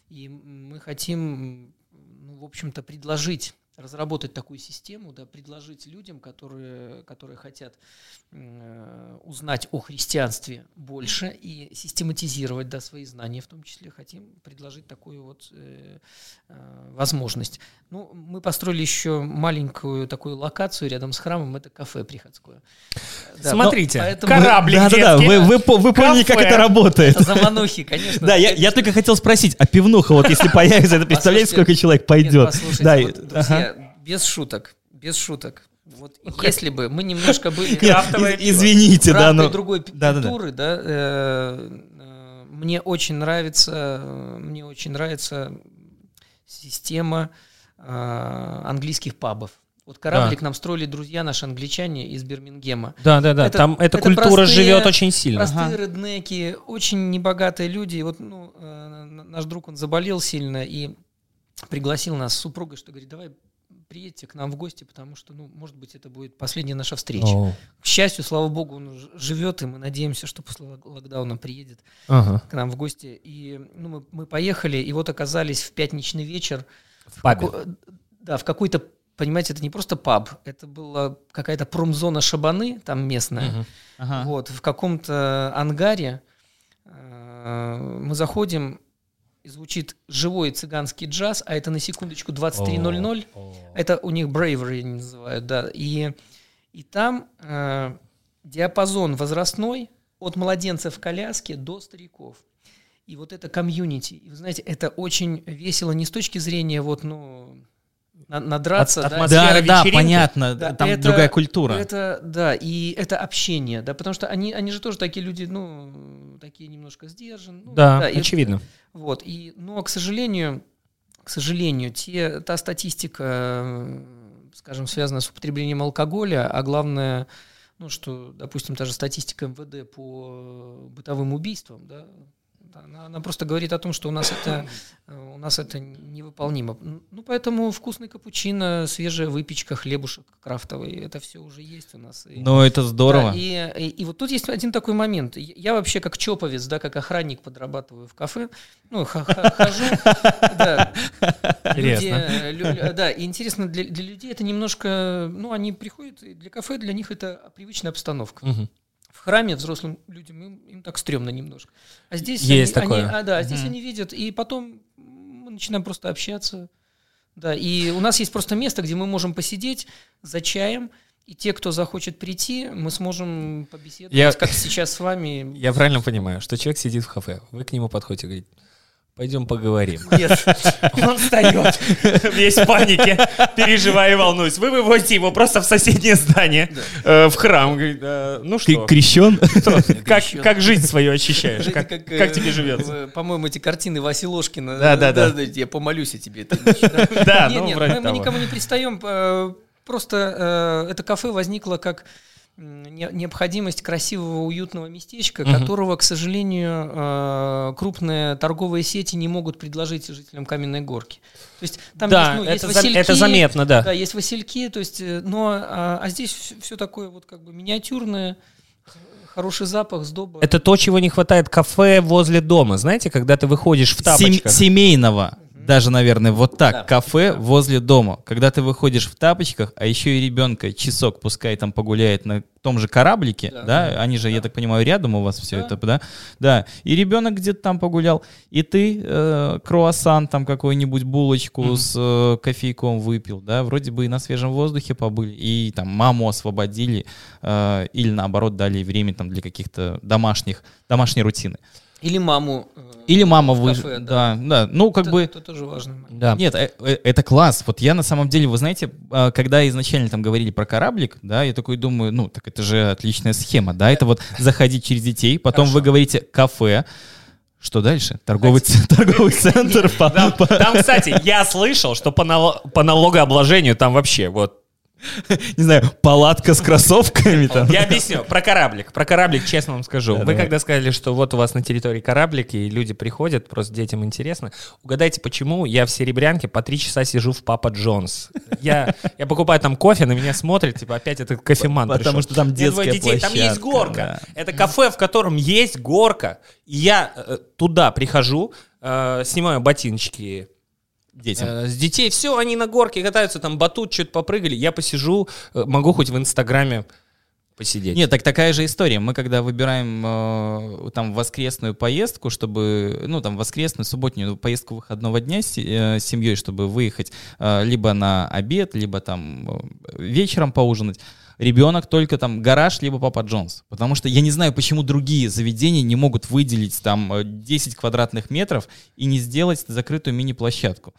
и мы хотим, ну, в общем-то, предложить разработать такую систему, да, предложить людям, которые, которые хотят э, узнать о христианстве больше и систематизировать да, свои знания, в том числе хотим предложить такую вот э, э, возможность. Ну, мы построили еще маленькую такую локацию рядом с храмом, это кафе приходское. Да, Смотрите, поэтому... кораблик да, да, да, вы, вы, вы поняли, как это работает. Это заманухи, конечно. Да, я, я только хотел спросить, а пивнуха, вот если появится, это представляете, сколько человек пойдет? Да, друзья, без шуток, без шуток. Вот если бы мы немножко были [laughs] извините, да, но другой культуры, да, э, э, мне очень нравится, мне очень нравится система э, английских пабов. Вот кораблик нам строили друзья наши англичане из Бирмингема. Да, да, да. Это- Там эта это культура простые- живет очень сильно. Простые Ага. реднеки, очень небогатые люди. И вот ну, э, наш друг, он заболел сильно и пригласил нас с супругой, что говорит, давай приедьте к нам в гости, потому что, ну, может быть, это будет последняя наша встреча. О, К счастью, слава богу, он живет, и мы надеемся, что после лок- локдауна приедет ага. к нам в гости. И ну, мы, мы поехали, и вот оказались в пятничный вечер. В пабе. Ко- Да, в какой-то, понимаете, это не просто паб, это была какая-то промзона Шабаны, там местная. Мгм. Ага. Вот, в каком-то ангаре э, мы заходим, и звучит живой цыганский джаз, а это на секундочку 23.00. О, о. Это у них Bravery называют, да. И, и там э, диапазон возрастной от младенцев в коляске до стариков. И вот это комьюнити. И вы знаете, это очень весело не с точки зрения вот, ну, надраться, От- да, атмосфера Да, да, понятно. Да, Там это- другая культура. Это, да, и это общение, да, потому что они, они же тоже такие люди, ну, такие немножко сдержанные. ну, Да, и- очевидно. Вот, и, но, к сожалению, к сожалению, те, та статистика, э, скажем, связанная с употреблением алкоголя, а главное, ну, что, допустим, та же статистика МВД по бытовым убийствам, да, да, она, она просто говорит о том, что у нас это, э, у нас это невыполнимо. Ну, поэтому вкусный капучино, свежая выпечка, хлебушек крафтовый, это все уже есть у нас. Ну, это здорово. да, и, и, и вот тут есть один такой момент. Я вообще как чоповец, да, как охранник подрабатываю в кафе. Ну, хожу. [laughs] Интересно. э, да, интересно, для, людей это немножко... Ну, они приходят, для кафе для них это привычная обстановка. Храме взрослым людям им, им так стрёмно немножко. А здесь Есть они, такое. они- а, да, здесь они видят, и потом мы начинаем просто общаться. Да, и у нас есть просто место, где мы можем посидеть за чаем, и те, кто захочет прийти, мы сможем побеседовать, Я- как сейчас с вами. [laughs] Я правильно понимаю, что человек сидит в кафе, вы к нему подходите и говорите, пойдем поговорим. Нет, он встает. Весь в панике, переживая и волнуюсь. Вы выводите его просто в соседнее здание, э, в храм. Говорит, «Э, ну что, Крещен? как, крещен. как жизнь свою ощущаешь? Как, э, как тебе живется? По-моему, эти картины Васи Ложкина. Да, да, да. знаете, Я помолюсь о тебе. да. Нет, ну, нет, вроде мы, мы никому не пристаем. э, Просто э, это кафе возникло как необходимость красивого, уютного местечка, Мгм. которого, к сожалению, э, крупные торговые сети не могут предложить жителям Каменной Горки. То есть там да, есть, ну, есть это, васильки, это заметно, да. да, есть васильки, то есть, э, но а, а здесь все такое вот как бы миниатюрное, хороший запах, сдоба. Это то, чего не хватает кафе возле дома. Знаете, когда ты выходишь в Сем- тапочках. семейного. Даже, наверное, вот так. Да. Кафе возле дома. Когда ты выходишь в тапочках, а еще и ребенка часок пускай там погуляет на том же кораблике, Да. да, они же, я так понимаю, рядом у вас все Да. это, да? Да. И ребенок где-то там погулял, и ты э, круассан там какой-нибудь, булочку Мгм. с э, кофейком выпил, да, вроде бы и на свежем воздухе побыли, и там маму освободили, э, или наоборот дали время там для каких-то домашних, домашней рутины. Или маму. э, Или мама в вы... кафе, да, да. Ну, как это, бы... это тоже момент. Да. Нет, э, э, это класс. Вот я на самом деле, вы знаете, а, когда изначально там говорили про кораблик, да, я такой думаю, ну, так это же отличная схема, да, это вот заходить через детей, потом вы Хорошо. говорите кафе, что дальше? Торговый, ц- торговый центр. по- Там, кстати, я слышал, что по, нало- по налогообложению там вообще вот. [laughs] Не знаю, палатка с кроссовками там. Я объясню. Про кораблик. Про кораблик, честно вам скажу. Да, Вы давай. когда сказали, что вот у вас на территории кораблик, и люди приходят, просто детям интересно. Угадайте, почему я в Серебрянке по три часа сижу в Папа Джонс. Я, я покупаю там кофе, на меня смотрят, типа опять этот кофеман Потому пришел. что там детская детей, там есть площадка, горка. да. Это кафе, в котором есть горка. И я э, туда прихожу, э, снимаю ботиночки, Детям. Э, С детей все, они на горке катаются, там батут, что-то попрыгали. Я посижу, э, могу хоть в Инстаграме посидеть. Нет, так такая же история. Мы когда выбираем э, там воскресную поездку, чтобы, ну там воскресную, субботнюю поездку выходного дня с, э, с семьей, чтобы выехать э, либо на обед, либо там э, вечером поужинать, ребенок только там гараж, либо Папа Джонс. Потому что я не знаю, почему другие заведения не могут выделить там э, 10 квадратных метров и не сделать закрытую мини-площадку.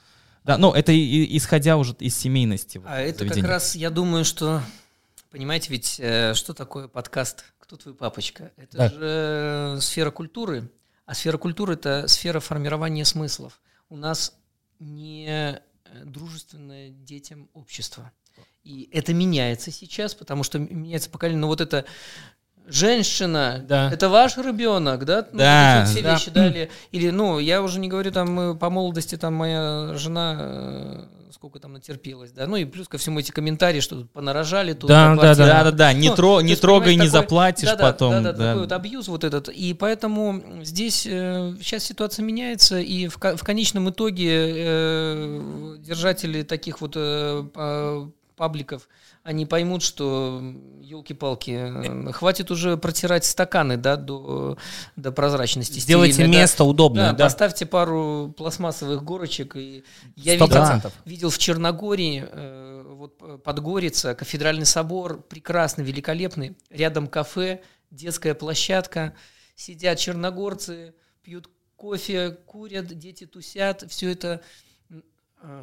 Да, ну это и- исходя уже из семейности. вот, А это как заведения. раз, я думаю, что, понимаете, ведь э, что такое подкаст «Кто твой папочка»? Это Да. же э, сфера культуры, а сфера культуры – это сфера формирования смыслов. У нас не э, дружественное детям общество. И это меняется сейчас, потому что меняется поколение. Но вот это женщина, Да. это ваш ребенок, да? Ну, Да, все да. вещи дали. Или, ну, я уже не говорю, там, по молодости, там, моя жена, э, сколько там натерпелась, да, ну, и плюс ко всему эти комментарии, что тут понарожали, тут Да, да, квартире. Да, да, да, не, Ну, тро- не трогай, понимаете, не такой- заплатишь да-да, потом. Да, да, да. такой вот абьюз вот этот. И поэтому здесь сейчас ситуация меняется, и в, в конечном итоге э, держатели таких вот э, пабликов, они поймут, что елки-палки, хватит уже протирать стаканы, да, до, до прозрачности. Сделайте стерильной, да. место удобное, Да, да. Поставьте пару пластмассовых горочек. И я видел, видел в Черногории, э, вот э, Подгорица, кафедральный собор, прекрасный, великолепный. Рядом кафе, детская площадка. Сидят черногорцы, пьют кофе, курят, дети тусят. Все это,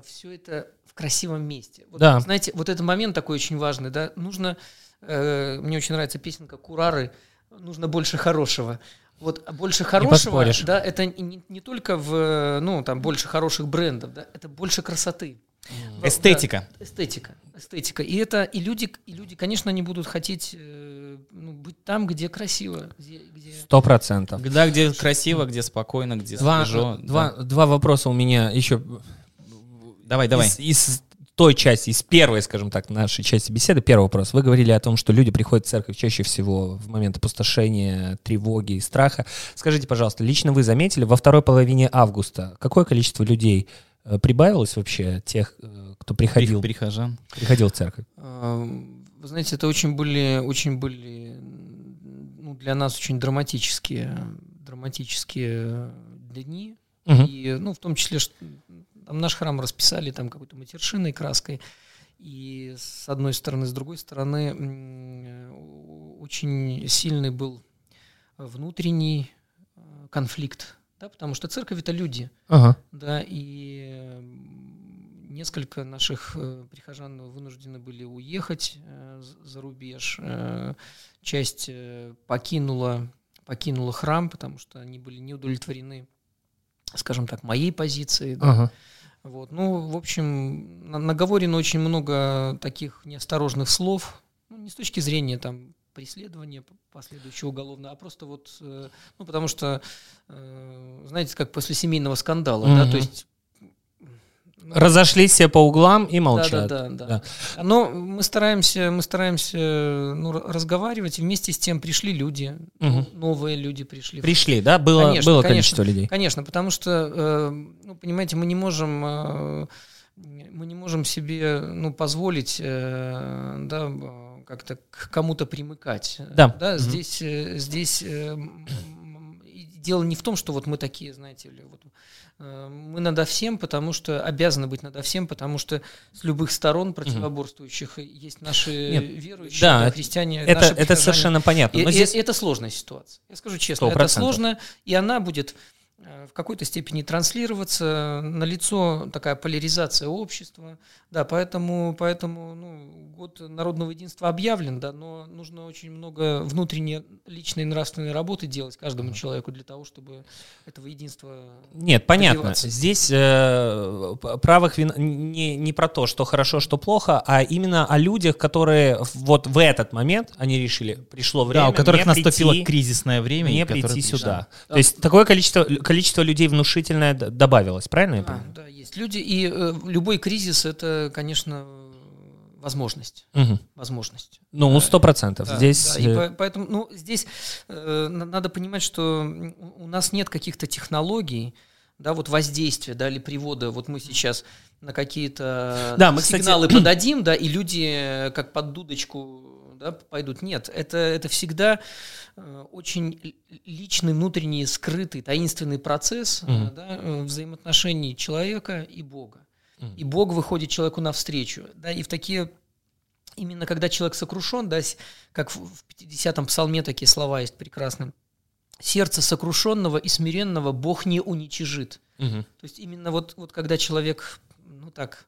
все это в красивом месте. Вот, Да. Знаете, вот этот момент такой очень важный. Да? Нужно, э, мне очень нравится песенка Курары, нужно больше хорошего. Вот а больше хорошего, да, это не, не только в, ну, там, больше хороших брендов, да, это больше красоты. Да, Эстетика. да, эстетика, эстетика. И это, и люди, и люди, конечно, они будут хотеть э, ну, быть там, где красиво, где, где- Сто процентов. Да, где красиво, где спокойно, где Два, свежо. два, да. два вопроса у меня еще Давай, давай. Из, из той части, из первой, скажем так, нашей части беседы, первый вопрос. Вы говорили о том, что люди приходят в церковь чаще всего в момент опустошения, тревоги и страха. Скажите, пожалуйста, лично вы заметили, во второй половине августа какое количество людей э, прибавилось вообще, тех, э, кто приходил, При- Прихожан. приходил в церковь? А, Вы знаете, это очень были, очень были ну, для нас очень драматические, драматические дни. Мгм. И, ну, в том числе, что там наш храм расписали там какой-то матершиной, краской. И с одной стороны, с другой стороны, очень сильный был внутренний э, конфликт. Да, потому что церковь это люди. Ага. Да, и несколько наших э, прихожан вынуждены были уехать э, за рубеж. Часть покинула, покинула храм, потому что они были не удовлетворены, скажем так, моей позицией. да. Ага. Вот. Ну, в общем, на- наговорено очень много таких неосторожных слов, ну, не с точки зрения там преследования последующего уголовного, а просто вот, э, ну, потому что, э, знаете, как после семейного скандала, да, Мгм. то есть... Разошлись все по углам и молчат. да, да, да, Да. да. Но мы стараемся, мы стараемся ну, разговаривать, и вместе с тем пришли люди, Мгм. новые люди пришли. Пришли, да? Было, Конечно, было конечно. количество людей. Конечно, потому что, э, ну, понимаете, мы не можем, э, мы не можем себе, ну, позволить, э, да, как-то к кому-то примыкать. Да. Да, Мгм. здесь, э, здесь э, дело не в том, что вот мы такие, знаете ли, вот мы надо всем, потому что обязаны быть надо всем, потому что с любых сторон противоборствующих есть наши Нет, верующие, да, христиане, Это, наши это совершенно понятно. Но и- здесь... это сложная ситуация. Я скажу честно, Сто это процентов. сложно, и она будет э, в какой-то степени транслироваться на лицо такая поляризация общества. Да, поэтому, поэтому ну, год народного единства объявлен, да, но нужно очень много внутренней личной нравственной работы делать каждому человеку для того, чтобы этого единства Нет, понятно. добиваться. Здесь э, правых вин... не, не про то, что хорошо, что плохо, а именно о людях, которые вот в этот момент они решили, пришло время Да, у которых наступило прийти, кризисное время. которые прийти пришли. сюда. Да. То есть такое количество, количество людей внушительное добавилось, правильно я Да, понимаю? да, есть люди, и э, любой кризис это, конечно, возможность. Мгм. Возможность. Ну, сто процентов. Да, Здесь... да, и э, по- поэтому, ну, здесь э, на- надо понимать, что у нас нет каких-то технологий, да, вот воздействия, да, или привода. Вот мы сейчас на какие-то Да, мы, кстати- сигналы [clears throat] подадим, да, и люди э, как под дудочку да, пойдут. Нет, это, это всегда э, очень личный, внутренний, скрытый, таинственный процесс э, Мгм. да, э, взаимоотношений человека и Бога. И Бог выходит человеку навстречу. Да, и в такие именно когда человек сокрушен, да, как в в 50-м псалме такие слова есть прекрасные. Сердце сокрушенного и смиренного Бог не уничижит. мгм. То есть именно вот, вот когда человек, ну так,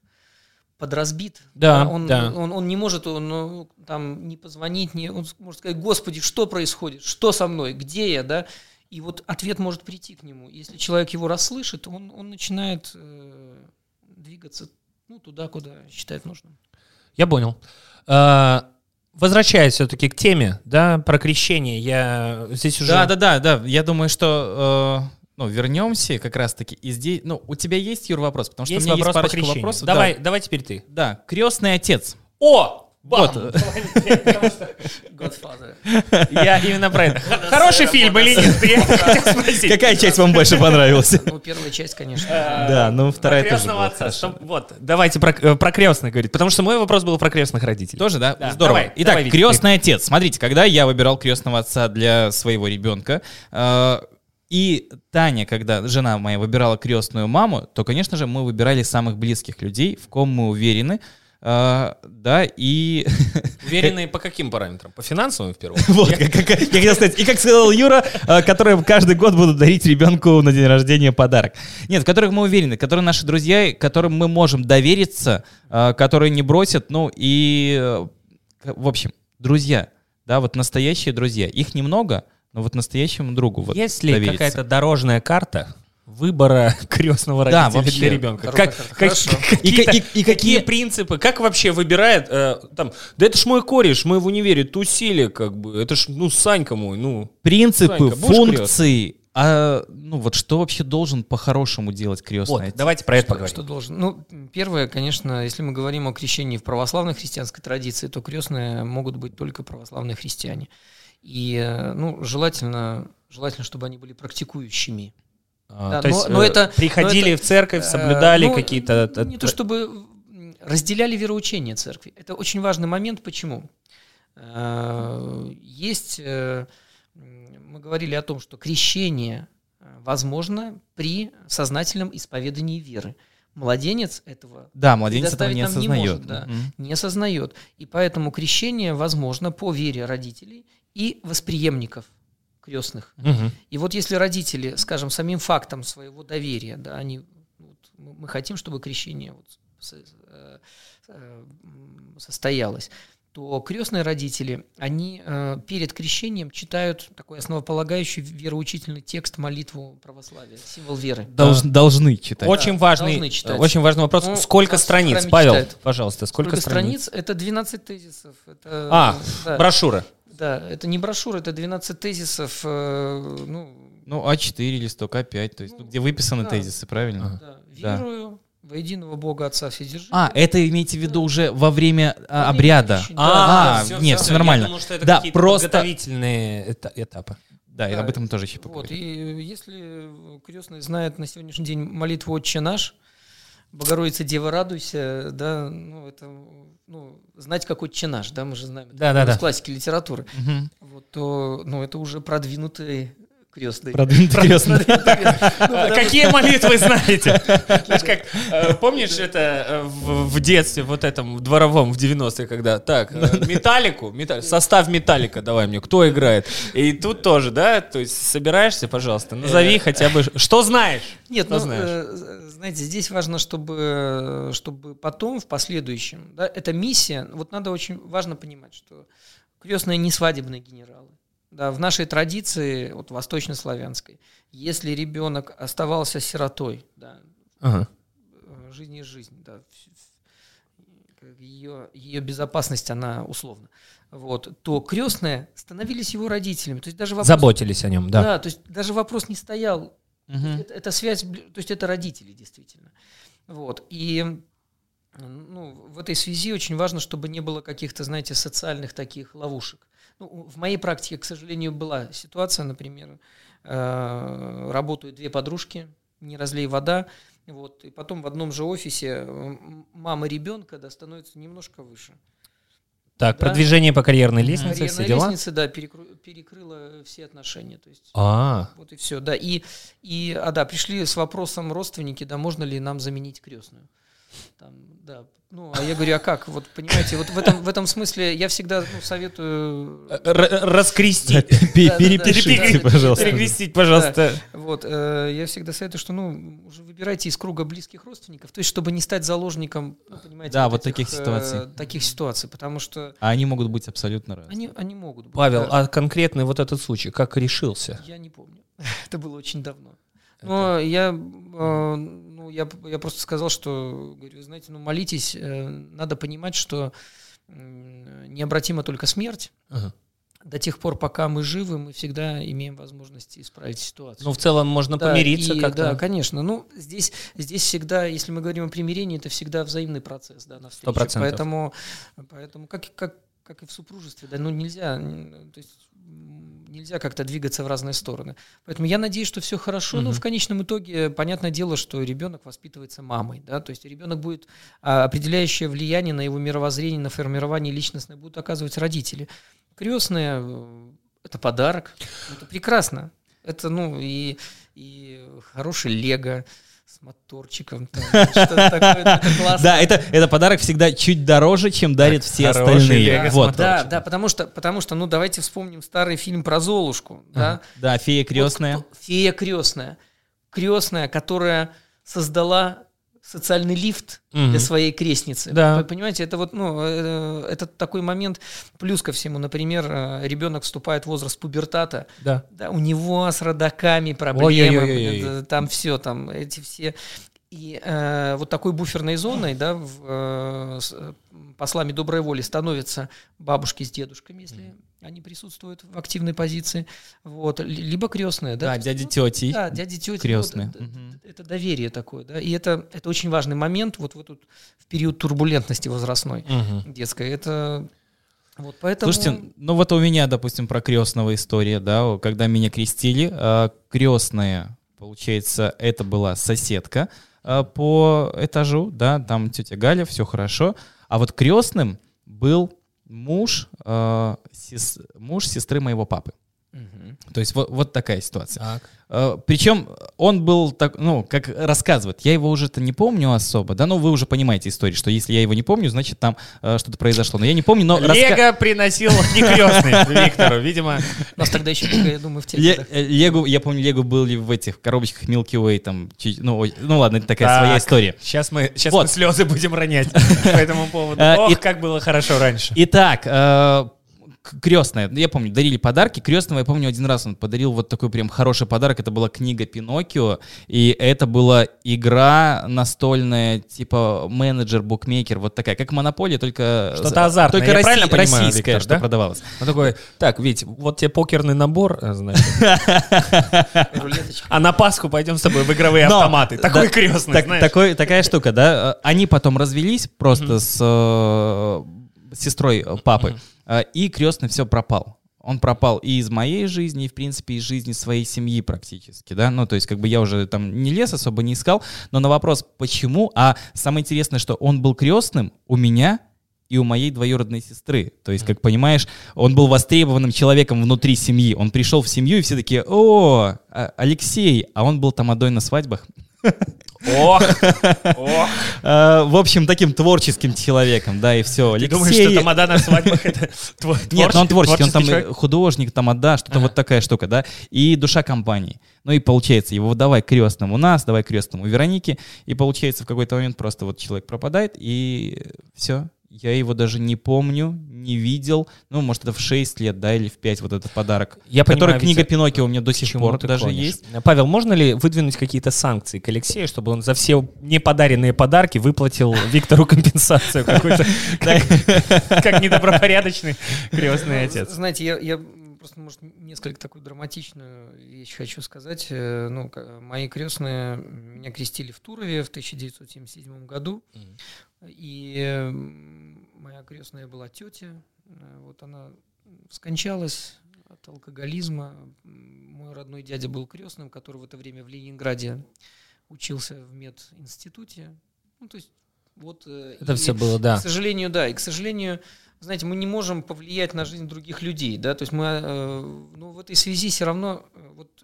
подразбит, Да, он, да. Он, он не может он, ну, там не позвонить, не, он может сказать, Господи, что происходит, что со мной, где я, да, и вот ответ может прийти к нему. Если человек его расслышит, он, он начинает э, двигаться ну, туда, куда считает нужным. Я понял. А, Возвращаясь все-таки к теме, да, про крещение, я здесь уже... Да, да, да, да. Я думаю, что э, ну, вернемся как раз-таки. И здесь, ну, у тебя есть, Юр, вопрос? Потому что есть у меня вопрос есть парочка вопросов. Давай, Да, давай теперь ты. да, крестный отец. О! Вот. Godfather. Я именно про это. Хороший фильм или нет? [laughs] Какая часть вам больше понравилась? [laughs] Ну, первая часть, конечно. Да, ну вторая тоже отца. Вот, давайте про, э, про крестных говорить, потому что мой вопрос был про крестных родителей. Тоже, да? Здорово. Итак, крестный отец. Смотрите, когда я выбирал крестного отца для своего ребенка, э, и Таня, когда жена моя выбирала крестную маму, то, конечно же, мы выбирали самых близких людей, в ком мы уверены. Э, да, и [laughs] Уверенные по каким параметрам? По финансовым в первую вот, как, как- я хотел сказать, и как сказал Юра, э, которые каждый год будут дарить ребенку на день рождения подарок. Нет, в которых мы уверены, которые наши друзья, которым мы можем довериться, э, которые не бросят, ну и, э, в общем, друзья, да, вот настоящие друзья. Их немного, но вот настоящему другу вот Есть ли какая-то дорожная карта выбора [laughs] крестного Да, родителя вообще. для ребенка? Как, как- И- и- и какие принципы? Как вообще выбирает? э, там, да это ж мой кореш, мы в универе тусили, как бы. Это ж, ну, Санька мой, ну. Принципы, Санька, функции, а, ну вот что вообще должен по-хорошему делать крестный Вот, отец? давайте про это Что, поговорим. что должен? Ну, первое, конечно, если мы говорим о крещении в православной христианской традиции, то крестные могут быть только православные христиане. И, э, ну, желательно, желательно, чтобы они были практикующими. А, Да, то но- есть но э, это- приходили но это, в церковь, Э, соблюдали ну, какие-то... Не то чтобы разделяли вероучение церкви. Это очень важный момент. Почему? Э, Есть, э, мы говорили о том, что крещение э, возможно при сознательном исповедании веры. Младенец этого Да, младенец этого не нам не осознает. может, да. Мгм. не осознает. И поэтому крещение возможно по вере родителей и восприемников крестных. Мгм. И вот если родители, скажем, самим фактом своего доверия, да, они, вот, мы хотим, чтобы крещение вот э, э, состоялось, то крестные родители, они э, перед крещением читают такой основополагающий вероучительный текст, молитву православия, символ веры. Должн- должны читать. Очень Да, важный, должны читать. очень важный вопрос. Ну, сколько страниц, Павел? читают. Пожалуйста, сколько, Сколько страниц? страниц? Это 12 тезисов. Это, А, да, Брошюра. Да, это не брошюра, это 12 тезисов. э, ну, Ну, А4 листок, А5, то есть, ну, где выписаны да. тезисы, правильно? да, Да. верую во единого Бога Отца Вседержителя. А, это имеете в виду уже во время а, Во время обряда? крещения. А, Да, нет, всё нормально. Я думал, что это Да, просто- подготовительные эта- этапы. Да, и Да. об этом тоже еще Вот, поговорим. и если крестный знает на сегодняшний день молитву «Отче наш», Богородица, Дева, радуйся, да, ну, это, ну, знать, как «Отче наш», да, мы же знаем, это Да-да-да. из классики литературы, Мгм. вот, то, ну, это уже продвинутый крестный. Продвинутый крестный. Какие молитвы знаете? Знаешь, как, э, помнишь это э, в в детстве, вот этом дворовом в 90-е, когда, так, э, металлику, металл- состав металлика давай мне, кто играет? И тут тоже, да, то есть собираешься, пожалуйста, назови хотя бы, что знаешь? Нет, ну, знаешь? знаете, здесь важно, чтобы, чтобы потом, в последующем, да, эта миссия, вот надо очень важно понимать, что крестные не свадебные генералы. Да, в нашей традиции, вот восточнославянской, если ребенок оставался сиротой, да, Ага. э, жизнь есть жизнь, да, ее, ее безопасность, она условна, вот, то крестные становились его родителями. То есть даже вопрос, Заботились о нем, да. да, то есть даже вопрос не стоял, Мгм. это, это связь, то есть это родители действительно. Вот. И ну, в этой связи очень важно, чтобы не было каких-то, знаете, социальных таких ловушек. Ну, в моей практике, к сожалению, была ситуация, например, э, работают две подружки, не разлей вода, вот, и потом в одном же офисе м, мама ребенка да, становится немножко выше. Так, Да. продвижение по карьерной лестнице, Карьерная все дела? лестница, да, перекру- перекрыла все отношения. То есть А, вот и все, да. И, и, а да, пришли с вопросом родственники, да, можно ли нам заменить крестную. Там, да. Ну, а я говорю, а как? Вот понимаете, вот в этом, в этом смысле я всегда ну, советую. Р- р- раскрестить. Да, Перепишите, пожалуйста. Перекрестить, пожалуйста. Вот, э, я всегда советую, что, ну, уже выбирайте из круга близких родственников, то есть, чтобы не стать заложником, ну, понимаете, Да, вот этих, таких э, ситуаций. таких ситуаций, потому что А они могут быть абсолютно разные. они, они могут быть. Павел, да. а конкретный вот этот случай, как решился? Я не помню. [laughs] Это было очень давно. Но я, э, ну, я, я просто сказал, что, говорю, знаете, ну, молитесь, э, надо понимать, что необратима только смерть. Ага. До тех пор, пока мы живы, мы всегда имеем возможность исправить ситуацию. Ну, в целом можно да, помириться как-то. Да, конечно. Ну, здесь, здесь всегда, если мы говорим о примирении, это всегда взаимный процесс, да, навстречу. 100%. Поэтому, поэтому как, как, как и в супружестве, да, ну, нельзя, то есть нельзя как-то двигаться в разные стороны. Поэтому я надеюсь, что все хорошо. Угу. Ну, в конечном итоге, понятное дело, что ребенок воспитывается мамой, да, то есть ребенок будет а, определяющее влияние на его мировоззрение, на формирование личностное будут оказывать родители. Крестные э, – это подарок, это прекрасно. Это, ну, и, и хороший лего, с моторчиком. [laughs] Да, это, это подарок всегда чуть дороже, чем дарят все остальные. Вот. Да, да, потому что, потому что, ну, давайте вспомним старый фильм про Золушку. Да, да фея крестная. фея крестная. Крестная, которая создала социальный лифт угу. для своей крестницы. Да. Вы понимаете, это вот, ну, э, это такой момент, плюс ко всему, например, э, ребенок вступает в возраст пубертата, да. Да, у него с родаками проблемы, Ой-ой-ой-ой. там все, там эти все и э, вот такой буферной зоной, да, в, э, с, э, послами доброй воли становятся бабушки с дедушками, если mm. Они присутствуют в активной позиции, вот, либо крестные, да. Да, дяди тети. Да, дяди тети. Крестные. Вот, mm-hmm. это, доверие такое, да, и это, это очень важный момент вот в этот в период турбулентности возрастной mm-hmm. детской. Это вот поэтому... Слушайте, ну вот у меня, допустим, про крестного история, да, когда меня крестили, а, крестная, получается, это была соседка, Э, по этажу, да, там тетя Галя, все хорошо. А вот крестным был муж, э, сес, муж сестры моего папы. То есть вот, вот такая ситуация. Так. Э, Причем он был так, ну, как рассказывает, я его уже-то не помню особо, да, ну вы уже понимаете историю, что если я его не помню, значит там э, что-то произошло, но я не помню, но... Лего раска... приносил [laughs] не крестный Виктору, видимо. У нас тогда еще, я думаю, в тех э, Лего, я помню, Лего были в этих коробочках Milky Way, там, ну, ну ладно, это такая своя история. Сейчас мы, сейчас мы слезы будем ронять [laughs] по этому поводу. Ох, как было хорошо раньше. Итак, крестная, я помню, дарили подарки. Крестного, я помню, один раз он подарил вот такой прям хороший подарок. Это была книга Пиноккио, и это была игра настольная, типа менеджер, букмекер, вот такая, как Монополия, только... Что-то азартное, только я Россия, правильно понимаю, российская, Виктор, что да? продавалась. Он такой, так, ведь вот тебе покерный набор, э, значит. А на Пасху пойдем с тобой в игровые автоматы. Такой крестный, знаешь. Такая штука, да. Они потом развелись просто с э, сестрой папы. А, и крестный все пропал. Он пропал и из моей жизни, и, в принципе, из жизни своей семьи практически, да, ну, то есть, как бы я уже там не лес особо не искал, но на вопрос, почему, а самое интересное, что он был крестным у меня и у моей двоюродной сестры. То есть, как понимаешь, он был востребованным человеком внутри семьи. Он пришел в семью, и все такие, о, а, Алексей, а он был тамадой на свадьбах. Ох, ох. А, в общем, таким творческим человеком, да, и все. Алексей... Ты думаешь, что Тамада на свадьбах это Нет, ну он творческий, он там художник, Тамада, что-то вот такая штука, да, и душа компании. Ну и получается, его давай крестным у нас, давай крестным у Вероники, и получается в какой-то момент просто вот человек пропадает, и все, я его даже не помню, не видел. Ну, может, это в 6 лет, да, или в 5 вот этот подарок. Я который понимаю, книга ведь... Пиноккио у меня до сих пор даже клонишь? есть. Павел, можно ли выдвинуть какие-то санкции к Алексею, чтобы он за все неподаренные подарки выплатил Виктору компенсацию какую-то, [laughs] как недобропорядочный крестный отец? Знаете, я просто, может, несколько такую драматичную вещь хочу сказать. Э, ну, мои крестные меня крестили в Турове в 1977 году. И крестная была тетя. Э, вот она скончалась от алкоголизма. Мой родной дядя был крестным, который в это время в Ленинграде учился в мединституте. Ну, то есть вот, э, это и, все было, да. К сожалению, да. И, к сожалению, знаете, мы не можем повлиять на жизнь других людей, да, то есть мы, э, ну, в этой связи все равно вот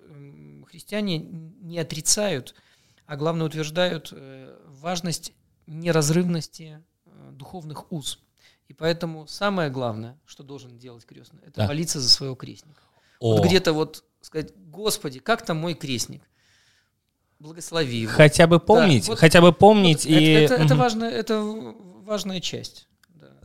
христиане не отрицают, а главное утверждают важность неразрывности духовных уз. И поэтому самое главное, что должен делать крестный, это да. молиться за своего крестника. О. Вот где-то вот сказать, Господи, как там мой крестник? Благослови его. Хотя бы помнить, да, вот, хотя бы помнить вот и... Это, это, это, важная, это важная часть.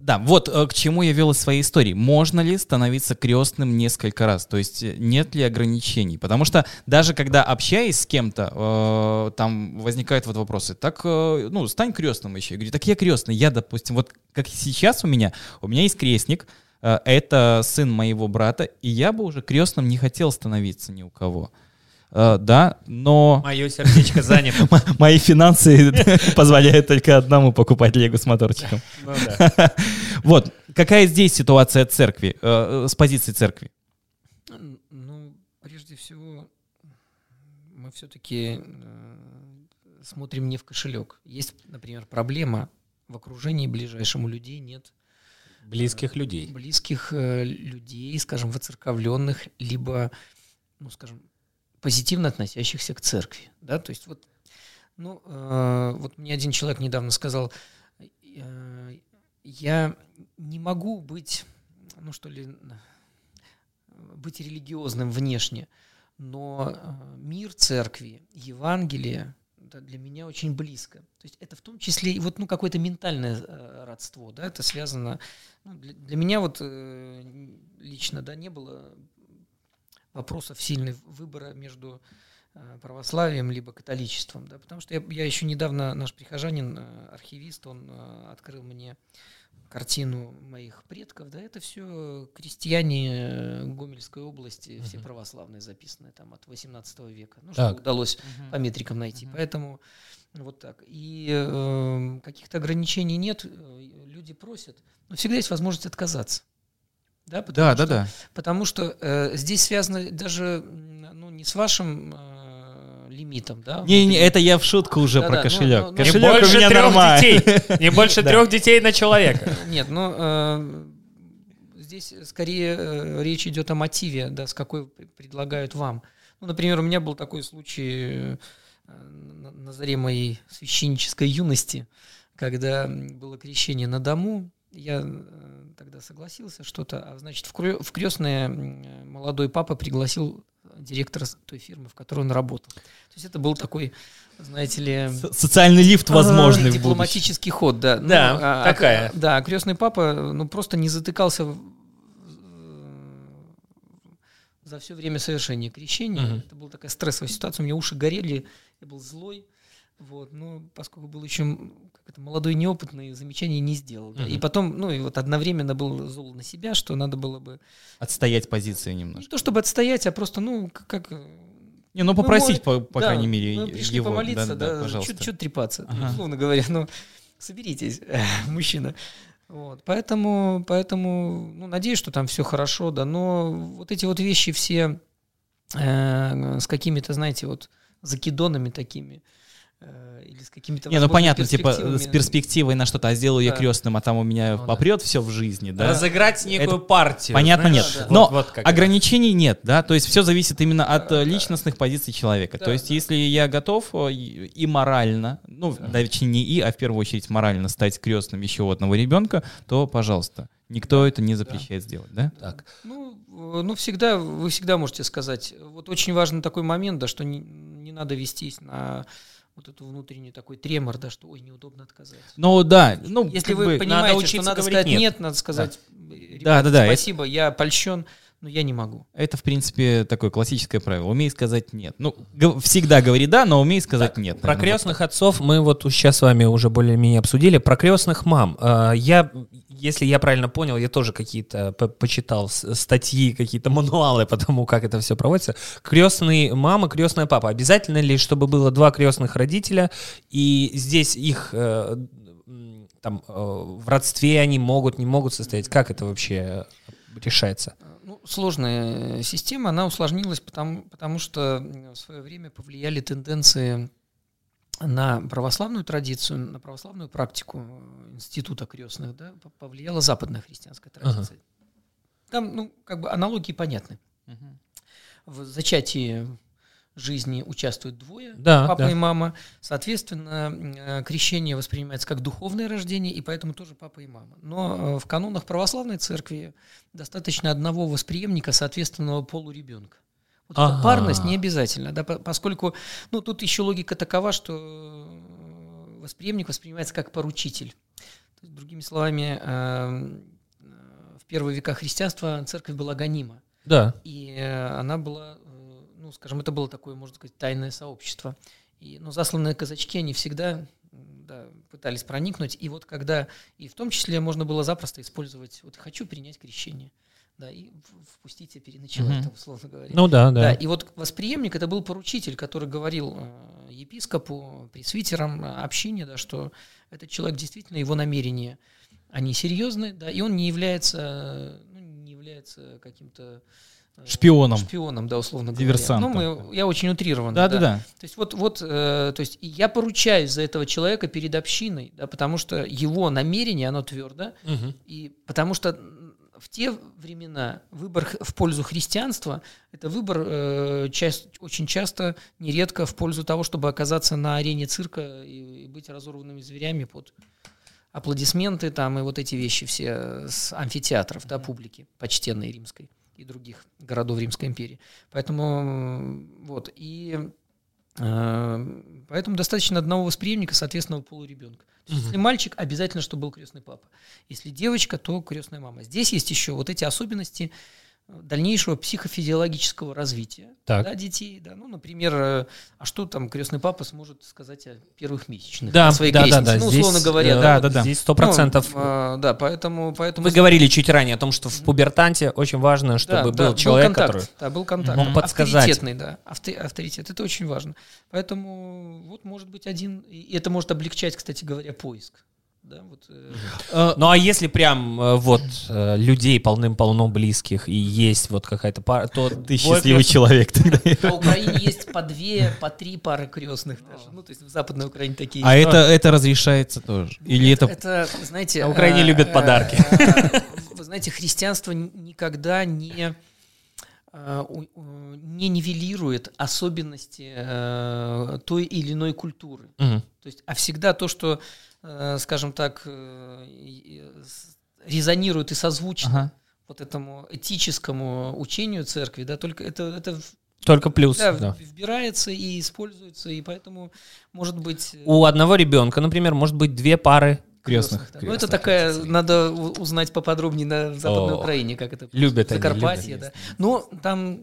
Да, вот э, к чему я вел из своей истории. Можно ли становиться крестным несколько раз? То есть э, нет ли ограничений? Потому что даже когда общаясь с кем-то, э, там возникают вот вопросы. Так, э, ну, стань крестным еще. Я говорю, так я крестный. Я, допустим, вот как сейчас у меня, у меня есть крестник, э, это сын моего брата, и я бы уже крестным не хотел становиться ни у кого. Э, да, но Мое сердечко занято. [laughs] мои финансы [laughs] позволяют только одному покупать лего с моторчиком. Ну. [laughs] Вот, какая здесь ситуация церкви, э, э, с позиции церкви? Ну, прежде всего, мы все-таки смотрим не в кошелек. Есть, например, проблема в окружении ближайшему людей нет Близких людей. близких э, людей, скажем, воцерковленных, либо, ну, скажем, позитивно относящихся к церкви, да, то есть вот, ну, э, вот мне один человек недавно сказал, э, я не могу быть, ну, что ли, быть религиозным внешне, но э, мир церкви, Евангелие, это для меня очень близко. То есть это в том числе и вот ну какое-то ментальное э, родство, да, это связано. ну, для, для меня вот э, лично, да, не было вопросов сильных выбора между э, православием либо католичеством, да, потому что я, я еще недавно наш прихожанин, э, архивист, он э, открыл мне картину моих предков, да, это все крестьяне Гомельской области, все Мгм. православные записаны там от 18 века. Ну, Так. что удалось по метрикам найти. Мгм. Поэтому вот так. И э, каких-то ограничений нет, люди просят, но всегда есть возможность отказаться. Да, потому Да, да, что- да. Потому что э, здесь связано даже ну, не с вашим э, лимитом, да? Не, не, это я в шутку уже Да-да, про ну, кошелек. ну, ну, Не Кошелек у больше меня трех нормальный. детей. [laughs] Не больше Да. трех детей на человека. Нет, ну э, здесь скорее э, речь идет о мотиве, да, с какой пр- предлагают вам. Ну, например, у меня был такой случай э, на, заре моей священнической юности, когда было крещение на дому. Я э, тогда согласился что-то, а значит в, крестное молодой папа пригласил директора с- той фирмы, в которой он работал. То есть это был такой, знаете ли, Социальный лифт возможный в будущем. дипломатический ход, да. Ну, Да, а- а- такая. да, крестный папа, ну просто не затыкался в- за все время совершения крещения. Это была такая стрессовая ситуация. У меня уши горели, я был злой. Вот, но поскольку был еще как это, молодой, неопытный, замечаний не сделал. да. И Мгм. потом, ну и вот одновременно был зол на себя, что надо было бы Отстоять позиции не немножко. то чтобы отстоять, а просто, ну, как, э, Не, ну попросить, молим- по, по да, крайней мере, мы пришли его. помолиться, Да-да-да, да, пожалуйста. Что трепаться, Ага. условно говоря, ну, [laughs] соберитесь, [laughs] мужчина. Вот, поэтому, поэтому, ну, надеюсь, что там все хорошо, да, но вот эти вот вещи все э, с какими-то, знаете, вот закидонами такими, э, или с какими-то Не, ну понятно, типа с перспективами. перспективой на что-то, а сделаю я крестным, а там у меня Ну да. попрет все в жизни, да. Разыграть некую партию. Понятно, знаешь, нет. Но вот Ограничений нет, да, то есть все зависит именно от Да, э, да. личностных позиций человека. Да, то есть да. если я готов э, и морально, ну, Да. точнее не и, а в первую очередь морально стать крестным еще одного ребенка, то, пожалуйста, никто это не запрещает сделать, да? Так. Ну, э, ну, всегда, вы всегда можете сказать. Вот очень важный такой момент, да, что не, не надо вестись на вот эту внутренний такой тремор, да, что ой, неудобно отказать. Ну да, ну Если вы бы- понимаете, что учиться надо сказать нет. нет. надо сказать «Ребят, Да-да-да, это- спасибо, я польщен, но я не могу. Это, в принципе, такое классическое правило. Умей сказать нет. Ну, всегда говори да, но умей сказать нет. Про наверное, вот крестных отцов мы вот сейчас с вами уже более-менее обсудили. Про крестных мам. Э, Я, если я правильно понял, я тоже какие-то по- почитал статьи, какие-то мануалы по тому, как это все проводится. Крестный мама, крестная папа. Обязательно ли, чтобы было два крестных родителя, и здесь их э, там э, в родстве они могут, не могут состоять? Как это вообще решается? Ну, сложная э, система, она усложнилась, потому, потому что в свое время повлияли тенденции на православную традицию, на православную практику института крестных, да, повлияла западная христианская Ага. традиция. Там, ну, как бы аналогии понятны. Мгм. В зачатии жизни участвуют двое, Да, папа да. и мама. Соответственно, крещение воспринимается как духовное рождение, и поэтому тоже папа и мама. Но э, в канонах православной церкви достаточно одного восприемника соответственного полу ребенка. Вот эта Ага. парность не обязательно, да, по- поскольку, ну, тут еще логика такова, что э, восприемник воспринимается как поручитель. То Другими словами, э, в первые века христианства церковь была гонима. Да. И э, она была, ну, скажем, это было такое, можно сказать, тайное сообщество. И, ну, засланные казачки, они всегда да, пытались проникнуть. И вот когда, и в том числе можно было запросто использовать, вот хочу принять крещение, да, и впустите переночевать, Мгм. там, условно говоря. Ну да, да. Да, и вот восприемник это был поручитель, который говорил э, епископу, пресвитерам, э, общине, да, что этот человек действительно его намерения, они серьезны, да, и он не является, ну, не является каким-то э, Шпионом. шпионом, да, условно Диверсантом. говоря. Ну, мы, я очень утрированно. Да-да-да. То есть вот, вот, э, то есть я поручаюсь за этого человека перед общиной, да, потому что его намерение, оно твердо, Мгм. и потому что в те времена выбор в пользу христианства это выбор э, част- очень часто, нередко в пользу того, чтобы оказаться на арене цирка и, и быть разорванными зверями под аплодисменты там и вот эти вещи все э, с амфитеатров, да, публики почтенной римской и других городов Римской империи. Поэтому вот и э, поэтому достаточно одного восприемника соответственного полу ребенка. То есть, Если мальчик, обязательно, чтобы был крестный папа. Если девочка, то крестная мама. Здесь есть еще вот эти особенности дальнейшего психофизиологического развития Так. да, детей. Да. Ну, например, э, а что там крестный папа сможет сказать о первых месячных Да, о своей да, да, крестнице? да. Ну, Здесь, условно говоря, э, да, да, вот. да, да. Здесь сто процентов. Ну, э, да, поэтому, поэтому Вы говорили чуть ранее о том, что в пубертанте очень важно, да, чтобы да, был человек, контакт, который... да, был контакт, мог подсказать. авторитетный, да, авто- авторитет, это очень важно. Поэтому вот может быть один, и это может облегчать, кстати говоря, поиск. Да, вот, э, Э, [laughs] Ну а если прям э, вот э, людей полным-полно близких и есть вот какая-то пара, то [laughs] Ты счастливый человек тогда. [laughs] На Украине есть по две, по три пары крестных даже. Ну, то есть в Западной Украине такие А есть. это, это разрешается тоже? Или это... Это, знаете... На Украине любят подарки. Вы знаете, христианство никогда не не нивелирует особенности э, той или иной культуры. Мгм. То есть, а всегда то, что, скажем так, э, с- резонирует и созвучно Ага. вот этому этическому учению церкви, да, только это, это Только плюс. да, да. вбирается и используется, и поэтому, может быть... э, У одного ребенка, например, может быть две пары Крестных. да. Ну, это такая, надо у- узнать поподробнее на Западной О, Украине, как это любят они, Закарпатье, любят. да. Но там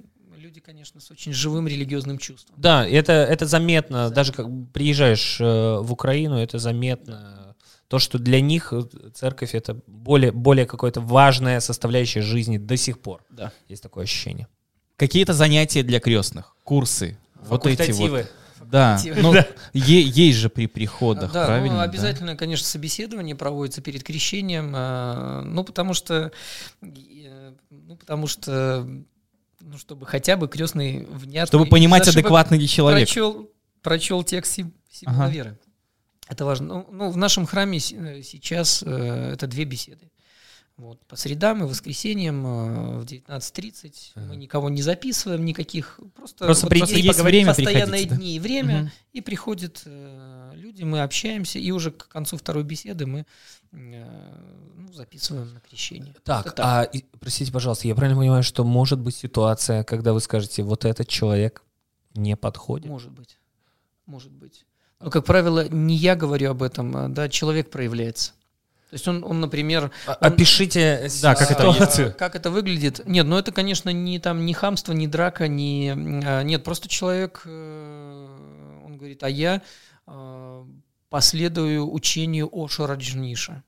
люди, конечно, с очень живым религиозным чувством. Да, это, это заметно, даже как приезжаешь э, в Украину, это заметно. То, что для них э, церковь это более, более какое-то важная составляющая жизни до сих пор. Да. Есть такое ощущение. Какие-то занятия для крестных, курсы. Вот эти вот. Да, ну, [laughs] е- есть же при приходах, да, правильно? ну, да? обязательно, конечно, собеседование проводится перед крещением, а, ну, потому что, э, ну, потому что, ну, чтобы хотя бы крестный внятно... Чтобы понимать, чтобы адекватный ли человек. Прочел, прочел текст Сим- Символа Ага. веры. Это важно. Ну, ну, в нашем храме э, сейчас э, это две беседы. Вот, по средам и воскресеньям э, в 19.30 мы никого не записываем, никаких. Просто, Просто вот приди просто есть поговорить. постоянные да? дни и время, Мгм. и приходят э, люди, мы общаемся, и уже к концу второй беседы мы э, ну, записываем на крещение. Так, Это а и- простите, пожалуйста, я правильно понимаю, что может быть ситуация, когда вы скажете, вот этот человек не подходит? Может быть. Может быть. Но, как правило, не я говорю об этом, а, да, человек проявляется. То есть он, он например... А- он- Опишите Да, как это- ситуацию. А, Как это выглядит? Нет, ну это, конечно, не там ни хамство, ни драка, ни... а, Нет, просто человек, э, он говорит, а я э, последую учению Ошо Раджниша. Там,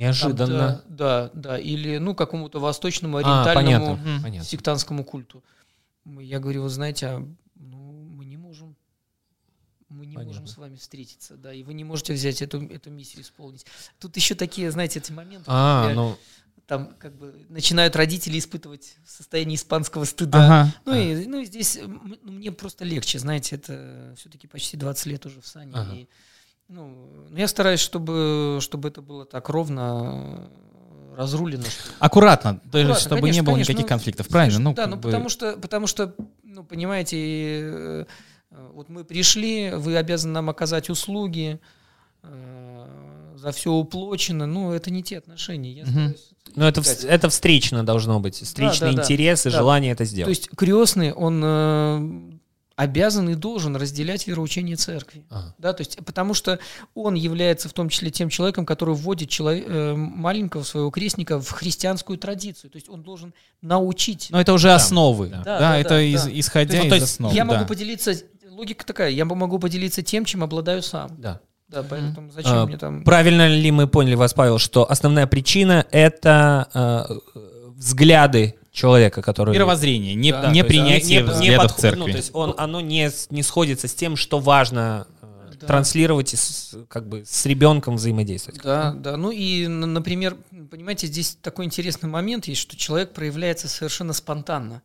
Неожиданно. Да, да, да. Или, ну, какому-то восточному, А, ориентальному понятно, Мгм. понятно. сектантскому культу. Я говорю, вы знаете, а, ну, мы не можем. Мы не Понятно. можем с вами встретиться, да, и вы не можете взять эту, эту миссию исполнить. Тут еще такие, знаете, эти моменты, А, например, ну, там как бы начинают родители испытывать состояние испанского стыда. Ага. Ну, и, ну и здесь ну, мне просто легче, знаете, это все-таки почти 20 лет уже в сане. Ага. И, ну, я стараюсь, чтобы, чтобы это было так ровно э, разрулено. что- Аккуратно, то есть, Аккуратно, чтобы не конечно, было конечно, никаких ну, конфликтов, правильно? Ну, да, ну бы- потому что, потому что, ну понимаете, э, вот мы пришли, вы обязаны нам оказать услуги, э, за все уплочено, ну это не те отношения. Я стараюсь- ну это, это встречно должно быть. Встречный да, да. интерес и Да. желание это То сделать. есть крестный, он э, обязан и должен разделять вероучение церкви. Ага. Да, то есть, потому что он является в том числе тем человеком, который вводит человек, э, маленького своего крестника в христианскую традицию. То есть он должен научить. Но это уже основы. да. Да, Да, да, это да, из- да. исходя То есть, из то есть основ. я да. могу поделиться, логика такая, я могу поделиться тем, чем обладаю сам. Да. Да, поэтому зачем А, мне там... Правильно ли мы поняли вас, Павел, что основная причина это э, взгляды человека, который Мировоззрение, не, Да, не то есть принятие не- не подход- церкви. Ну, то есть он, оно не, не сходится с тем, что важно э, Да. транслировать и с, как бы с ребенком взаимодействовать. Да, да. Ну и, например, понимаете, здесь такой интересный момент есть, что человек проявляется совершенно спонтанно.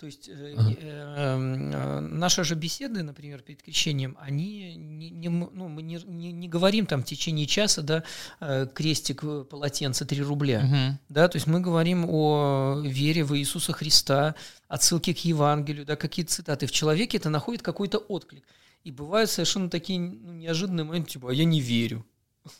То есть э, Ага. э, э, наши же беседы, например, перед крещением, они не, не ну, мы не, не- не говорим там в течение часа, да, э, крестик, полотенце, 3 рубля. Мгм. Да, то есть мы говорим о вере в Иисуса Христа, отсылки к Евангелию, да, какие-то цитаты. В человеке это находит какой-то отклик. И бывают совершенно такие ну, неожиданные моменты, типа, а я не верю. [laughs]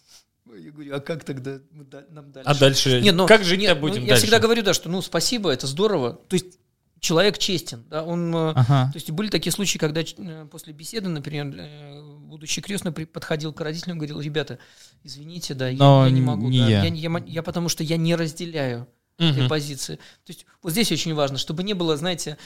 Я говорю, а как тогда мы да- нам дальше? А дальше Не, ну, как жить-то нет, ну, будем Я дальше? всегда говорю, да, что ну спасибо, это здорово. То есть человек честен, да, он... э, Ага. То есть были такие случаи, когда э, после беседы, например, э, будущий крестный подходил к родителям говорил, ребята, извините, да, я, Но я не могу, не да, я». не- мо- я потому что я не разделяю Мгм. этой позиции. То есть вот здесь очень важно, чтобы не было, знаете,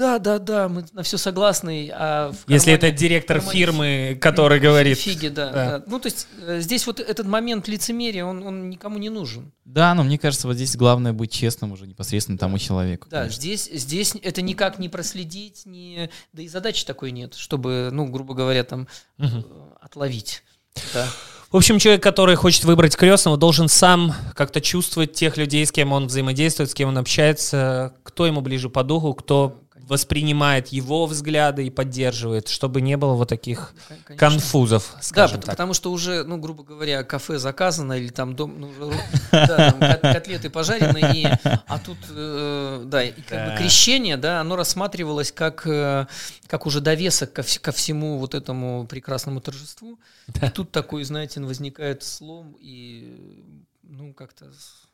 да, да, да, мы на все согласны, а в Если это директор кармане фирмы, который говорит... Фиги, да, Да. да. Ну, то есть э, здесь вот этот момент лицемерия, он, он никому не нужен. Да, но мне кажется, вот здесь главное быть честным уже непосредственно тому человеку. Да, конечно. здесь, здесь это никак не проследить, не... да и задачи такой нет, чтобы, ну, грубо говоря, там э, отловить. Да. В общем, человек, который хочет выбрать крестного, должен сам как-то чувствовать тех людей, с кем он взаимодействует, с кем он общается, кто ему ближе по духу, кто воспринимает его взгляды и поддерживает, чтобы не было вот таких Конечно. конфузов, Да, так. потому что уже, ну, грубо говоря, кафе заказано или там дом, ну, [laughs] да, там кот- котлеты пожарены, и, а тут, э, да, и как Да. бы крещение, да, оно рассматривалось как, э, как уже довесок ко, ко всему вот этому прекрасному торжеству. И тут такой, знаете, возникает слом и, ну, как-то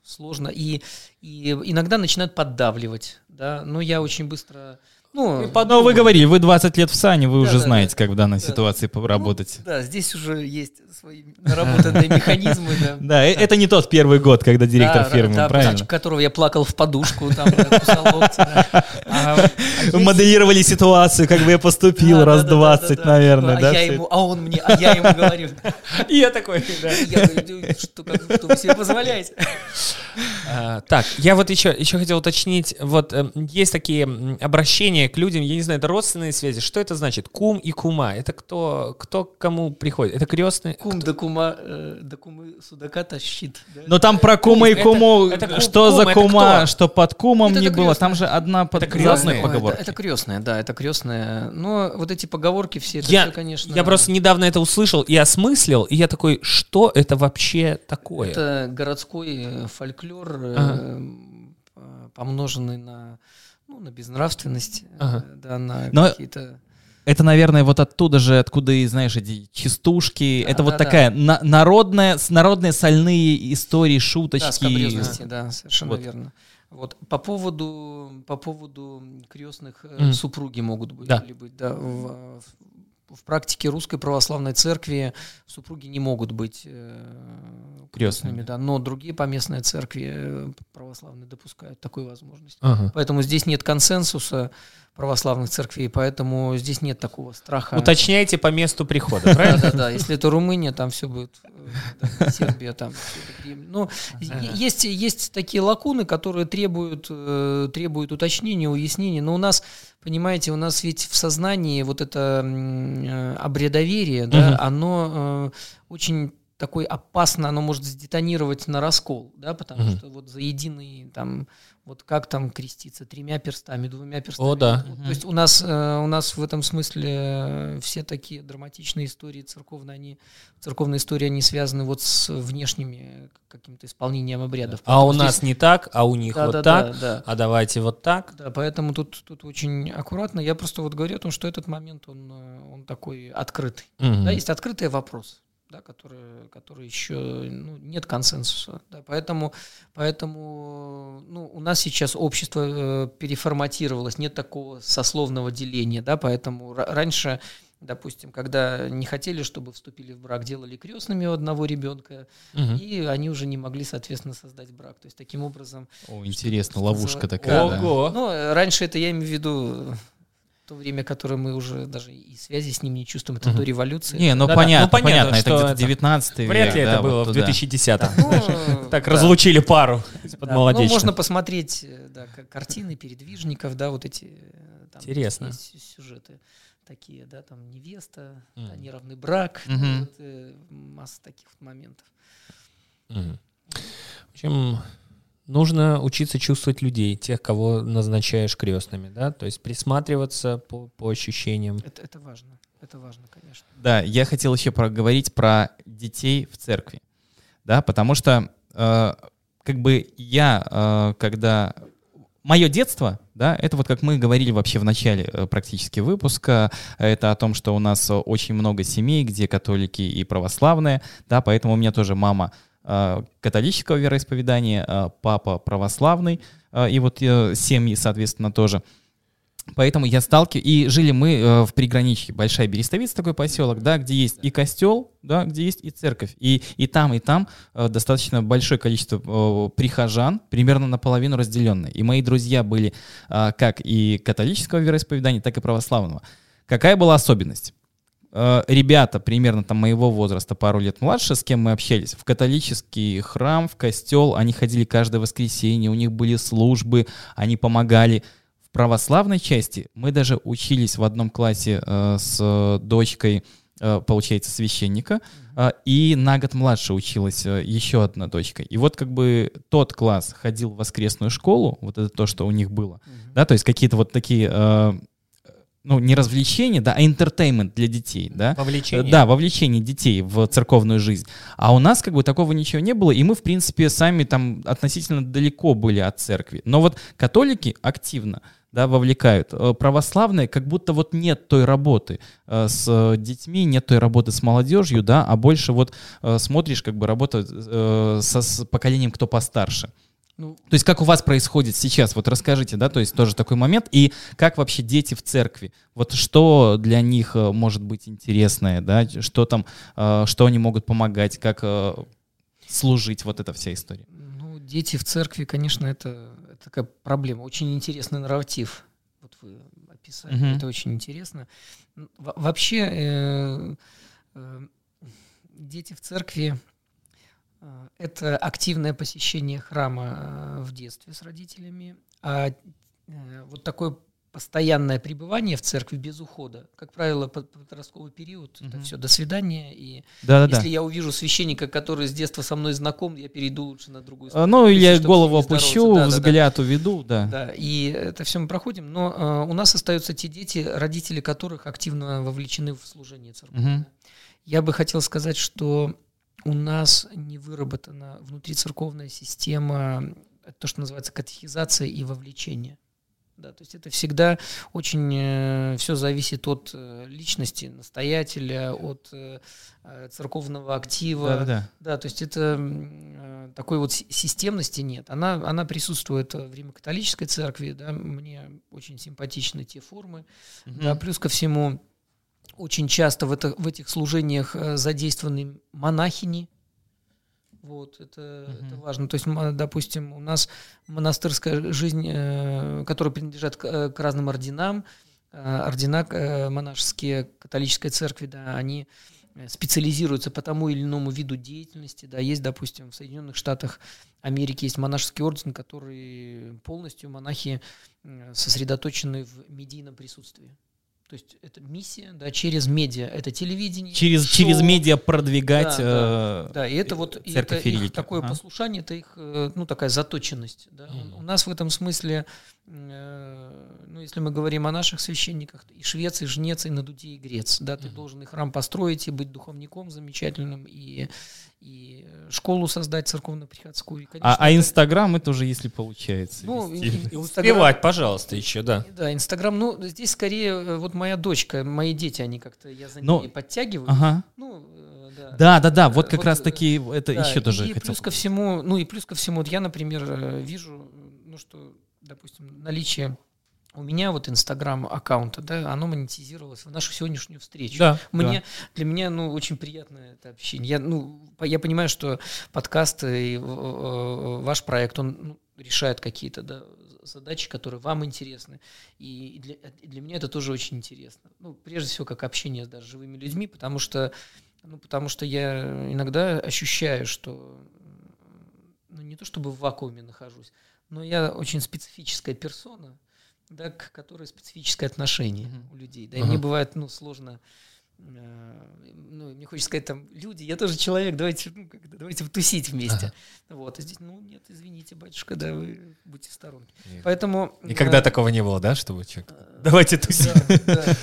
сложно. И, и иногда начинают поддавливать, да, но я очень быстро... Ну, Но вы говорили, вы 20 лет в САНе, вы Да, уже да, знаете, да. как в данной Да. ситуации поработать. да, здесь уже есть свои наработанные механизмы, да. [laughs] Это не тот первый год, когда директор фирмы, да, правильно? которого я плакал в подушку, там. А, моделировали ситуацию, как бы я поступил раз да, да, 20, да, да. наверное, а да? я всё ему, а он мне, а я ему говорю. [laughs] И я такой, да. Я говорю, «Да что, вы себе позволяете? А, Так, я вот еще, хотел уточнить, вот э, есть такие м, к людям, я не знаю, это родственные связи, что это значит? Кум и кума, это кто, кто к кому приходит? Это крестный? Кум да кума, э, да кумы судака тащит. да. Но там про кума и Это- куму, это кум- что кум, за это кума, кто? что под кумом Это не это было, крестная. там же одна под Это крестная? Поговорка. Это, это крестная, да, это крестная. Но вот эти поговорки все, это Я, всё, конечно... я просто недавно это услышал и осмыслил, и я такой, что это вообще такое? Это городской фольклор, э, Ага. э, помноженный на, ну, на безнравственность, э, Ага. да, на Но- какие-то... Это, наверное, вот оттуда же, откуда и, знаешь, эти частушки. Да, это вот да, да. такая на- народная, с- народные сольные истории, Да, шуточки. скабрезности, да, совершенно Вот. верно. Вот по поводу по поводу крестных Мгм. супруги могут быть Да. или быть, да, в, в практике русской православной церкви супруги не могут быть э, Крестными. да, но другие поместные церкви э, православные допускают такую возможность. Ага. Поэтому здесь нет консенсуса православных церквей, поэтому здесь нет такого страха. Уточняйте по месту прихода, Да, правильно? да, [laughs] да. Если это Румыния, там все будет, э, Сербия, там Кремль. Ну, есть, есть такие лакуны, которые требуют, э, требуют уточнения, уяснения. Но у нас, понимаете, у нас ведь в сознании вот это э, обрядоверие, да, оно очень такой опасно, оно может сдетонировать на раскол, да, потому Мгм. что вот за единый там, вот как там креститься, тремя перстами, двумя перстами. О, да. Вот, То есть у нас, э, у нас в этом смысле э, все такие драматичные истории церковные, они, церковные истории, они связаны вот с внешними каким-то исполнением обрядов. А у нас здесь- не так, а у них Да, вот да, так, да, да. а давайте вот так. Да, поэтому тут, тут очень аккуратно. Я просто вот говорю о том, что этот момент, он, э, он такой открытый. Мгм. Да, есть открытый вопрос, да, который, который еще ну, нет консенсуса. Да, поэтому, поэтому ну, у нас сейчас общество э, переформатировалось, нет такого сословного деления, да, поэтому раньше допустим, когда не хотели, чтобы вступили в брак, делали крестными у одного ребенка, угу. и они уже не могли, соответственно, создать брак. То есть таким образом... О, интересно, ловушка такая. Ого! Да. Ну, раньше это я имею в виду то время, которое мы уже даже и связи с ним не чувствуем, это угу. до революции. Не, ну, да, понятно, ну понятно, понятно, это 19 век. Вряд ли да, это было вот в 2010-м. [laughs] Ну, так разлучили пару из-под Ну, можно посмотреть э, картины передвижников, да, вот эти... Э, Интересно. Сюжеты такие, да, там невеста, неравный брак, э, масса таких вот моментов. В общем, нужно учиться чувствовать людей, тех, кого назначаешь крестными, да, то есть присматриваться по, по ощущениям. Это, это важно, это важно, конечно. Да, я хотел еще проговорить про детей в церкви, да, потому что э, как бы я, э, когда мое детство, да, это вот как мы говорили вообще в начале э, практически выпуска, это о том, что у нас очень много семей, где католики и православные, да, поэтому у меня тоже мама католического вероисповедания, э, папа православный, э, и вот э, семьи, соответственно, тоже. Поэтому я сталкиваюсь, и жили мы э, в приграничье, Большая Берестовица, такой поселок, да, где есть и костел, да, где есть и церковь, и, и там, и там э, достаточно большое количество э, прихожан, примерно наполовину разделенные. И мои друзья были э, как и католического вероисповедания, так и православного. Какая была особенность? Э, ребята примерно там моего возраста, пару лет младше, с кем мы общались, в католический храм, в костел, они ходили каждое воскресенье, у них были службы, они помогали православной части мы даже учились в одном классе э, с дочкой, э, получается, священника, э, и на год младше училась э, еще одна дочка. И вот как бы тот класс ходил в воскресную школу, вот это то, что у них было, mm-hmm. да, то есть какие-то вот такие э, ну, не развлечения, да, а интертеймент для детей, да. Вовлечение. Да, вовлечение детей в церковную жизнь. А у нас как бы такого ничего не было, и мы, в принципе, сами там относительно далеко были от церкви. Но вот католики активно да, вовлекают. Э, православные, как будто вот нет той работы э, с детьми, нет той работы с молодежью, да, а больше вот э, смотришь, как бы работа со, с поколением, кто постарше. Ну, то есть как у вас происходит сейчас? Вот расскажите, да, то есть тоже такой момент. И как вообще дети в церкви? Вот что для них может быть интересное, да, что там, что они могут помогать, как служить, вот эта вся история. Ну, дети в церкви, конечно, это такая проблема. Очень интересный нарратив. Вот вы описали, mm-hmm. это очень интересно. Во- вообще э, э, дети в церкви э, это активное посещение храма э, в детстве с родителями, а э, вот такое постоянное пребывание в церкви без ухода. Как правило, под подростковый период mm-hmm. это все до свидания. И да, если да. я увижу священника, который с детства со мной знаком, я перейду лучше на другую сторону. Ну, или я голову опущу, да, взгляд да, да. уведу, да. Да, и это все мы проходим. Но э, у нас остаются те дети, родители которых активно вовлечены в служение церкви. Mm-hmm. Я бы хотел сказать, что у нас не выработана внутрицерковная система, то, что называется катехизация и вовлечение. Да, то есть это всегда очень э, все зависит от э, личности настоятеля, от э, э церковного актива. Да, да. да, то есть это э, такой вот системности нет. Она, она присутствует в Римо-католической церкви, да, мне очень симпатичны те формы. Угу. Да, плюс ко всему, очень часто в, это, в этих служениях э, задействованы монахини, вот, это, угу. это важно. То есть, допустим, у нас монастырская жизнь, э, которая принадлежит к, э, к разным орденам, ордена монашеские католической церкви, да, они специализируются по тому или иному виду деятельности. Да, есть, допустим, в Соединенных Штатах Америки есть монашеский орден, который полностью монахи сосредоточены в медийном присутствии. То есть это миссия, да, через медиа, это телевидение. Через, шоу. через медиа продвигать. Да, э, да, да, и это вот и это их такое а? послушание, это их, э, ну, такая заточенность. Да. Mm. У нас в этом смысле, э, ну, если мы говорим о наших священниках, и швец, и жнец, и надутий, и грец, да, ты mm. должен и храм построить, и быть духовником замечательным, и и школу создать церковно-приходскую. а, а Инстаграм это уже если получается. Ну, успевать, [laughs] пожалуйста, еще, да. Да, Инстаграм, ну, здесь скорее э, вот моя дочка, мои дети, они как-то, я за Но... ними подтягиваю. Ага. Ну, э, да. Да, да, да, вот как вот, раз таки это да, еще тоже и хотел. плюс ко всему, ну и плюс ко всему, вот я, например, э, вижу, ну, что, допустим, наличие у меня вот Инстаграм аккаунта, да, оно монетизировалось в нашу сегодняшнюю встречу. Да, Мне, да. Для меня, ну, очень приятное это общение. Я, ну, я понимаю, что подкасты и э, э, ваш проект, он ну, решает какие-то да, задачи, которые вам интересны. И для, для меня это тоже очень интересно. Ну, прежде всего, как общение с даже живыми людьми, потому что, ну, потому что я иногда ощущаю, что ну, не то чтобы в вакууме нахожусь, но я очень специфическая персона, да, к которой специфическое отношение у людей. Да, и Ага. мне бывает, ну, сложно, э, ну, мне хочется сказать, там, люди, я тоже человек, давайте, ну, как давайте тусить вместе. Вот, а здесь, ну, нет, извините, батюшка, да, вы будьте в сторонке. И- Поэтому... Никогда э, такого не было, да, чтобы человек... э, Давайте тусить. да, да,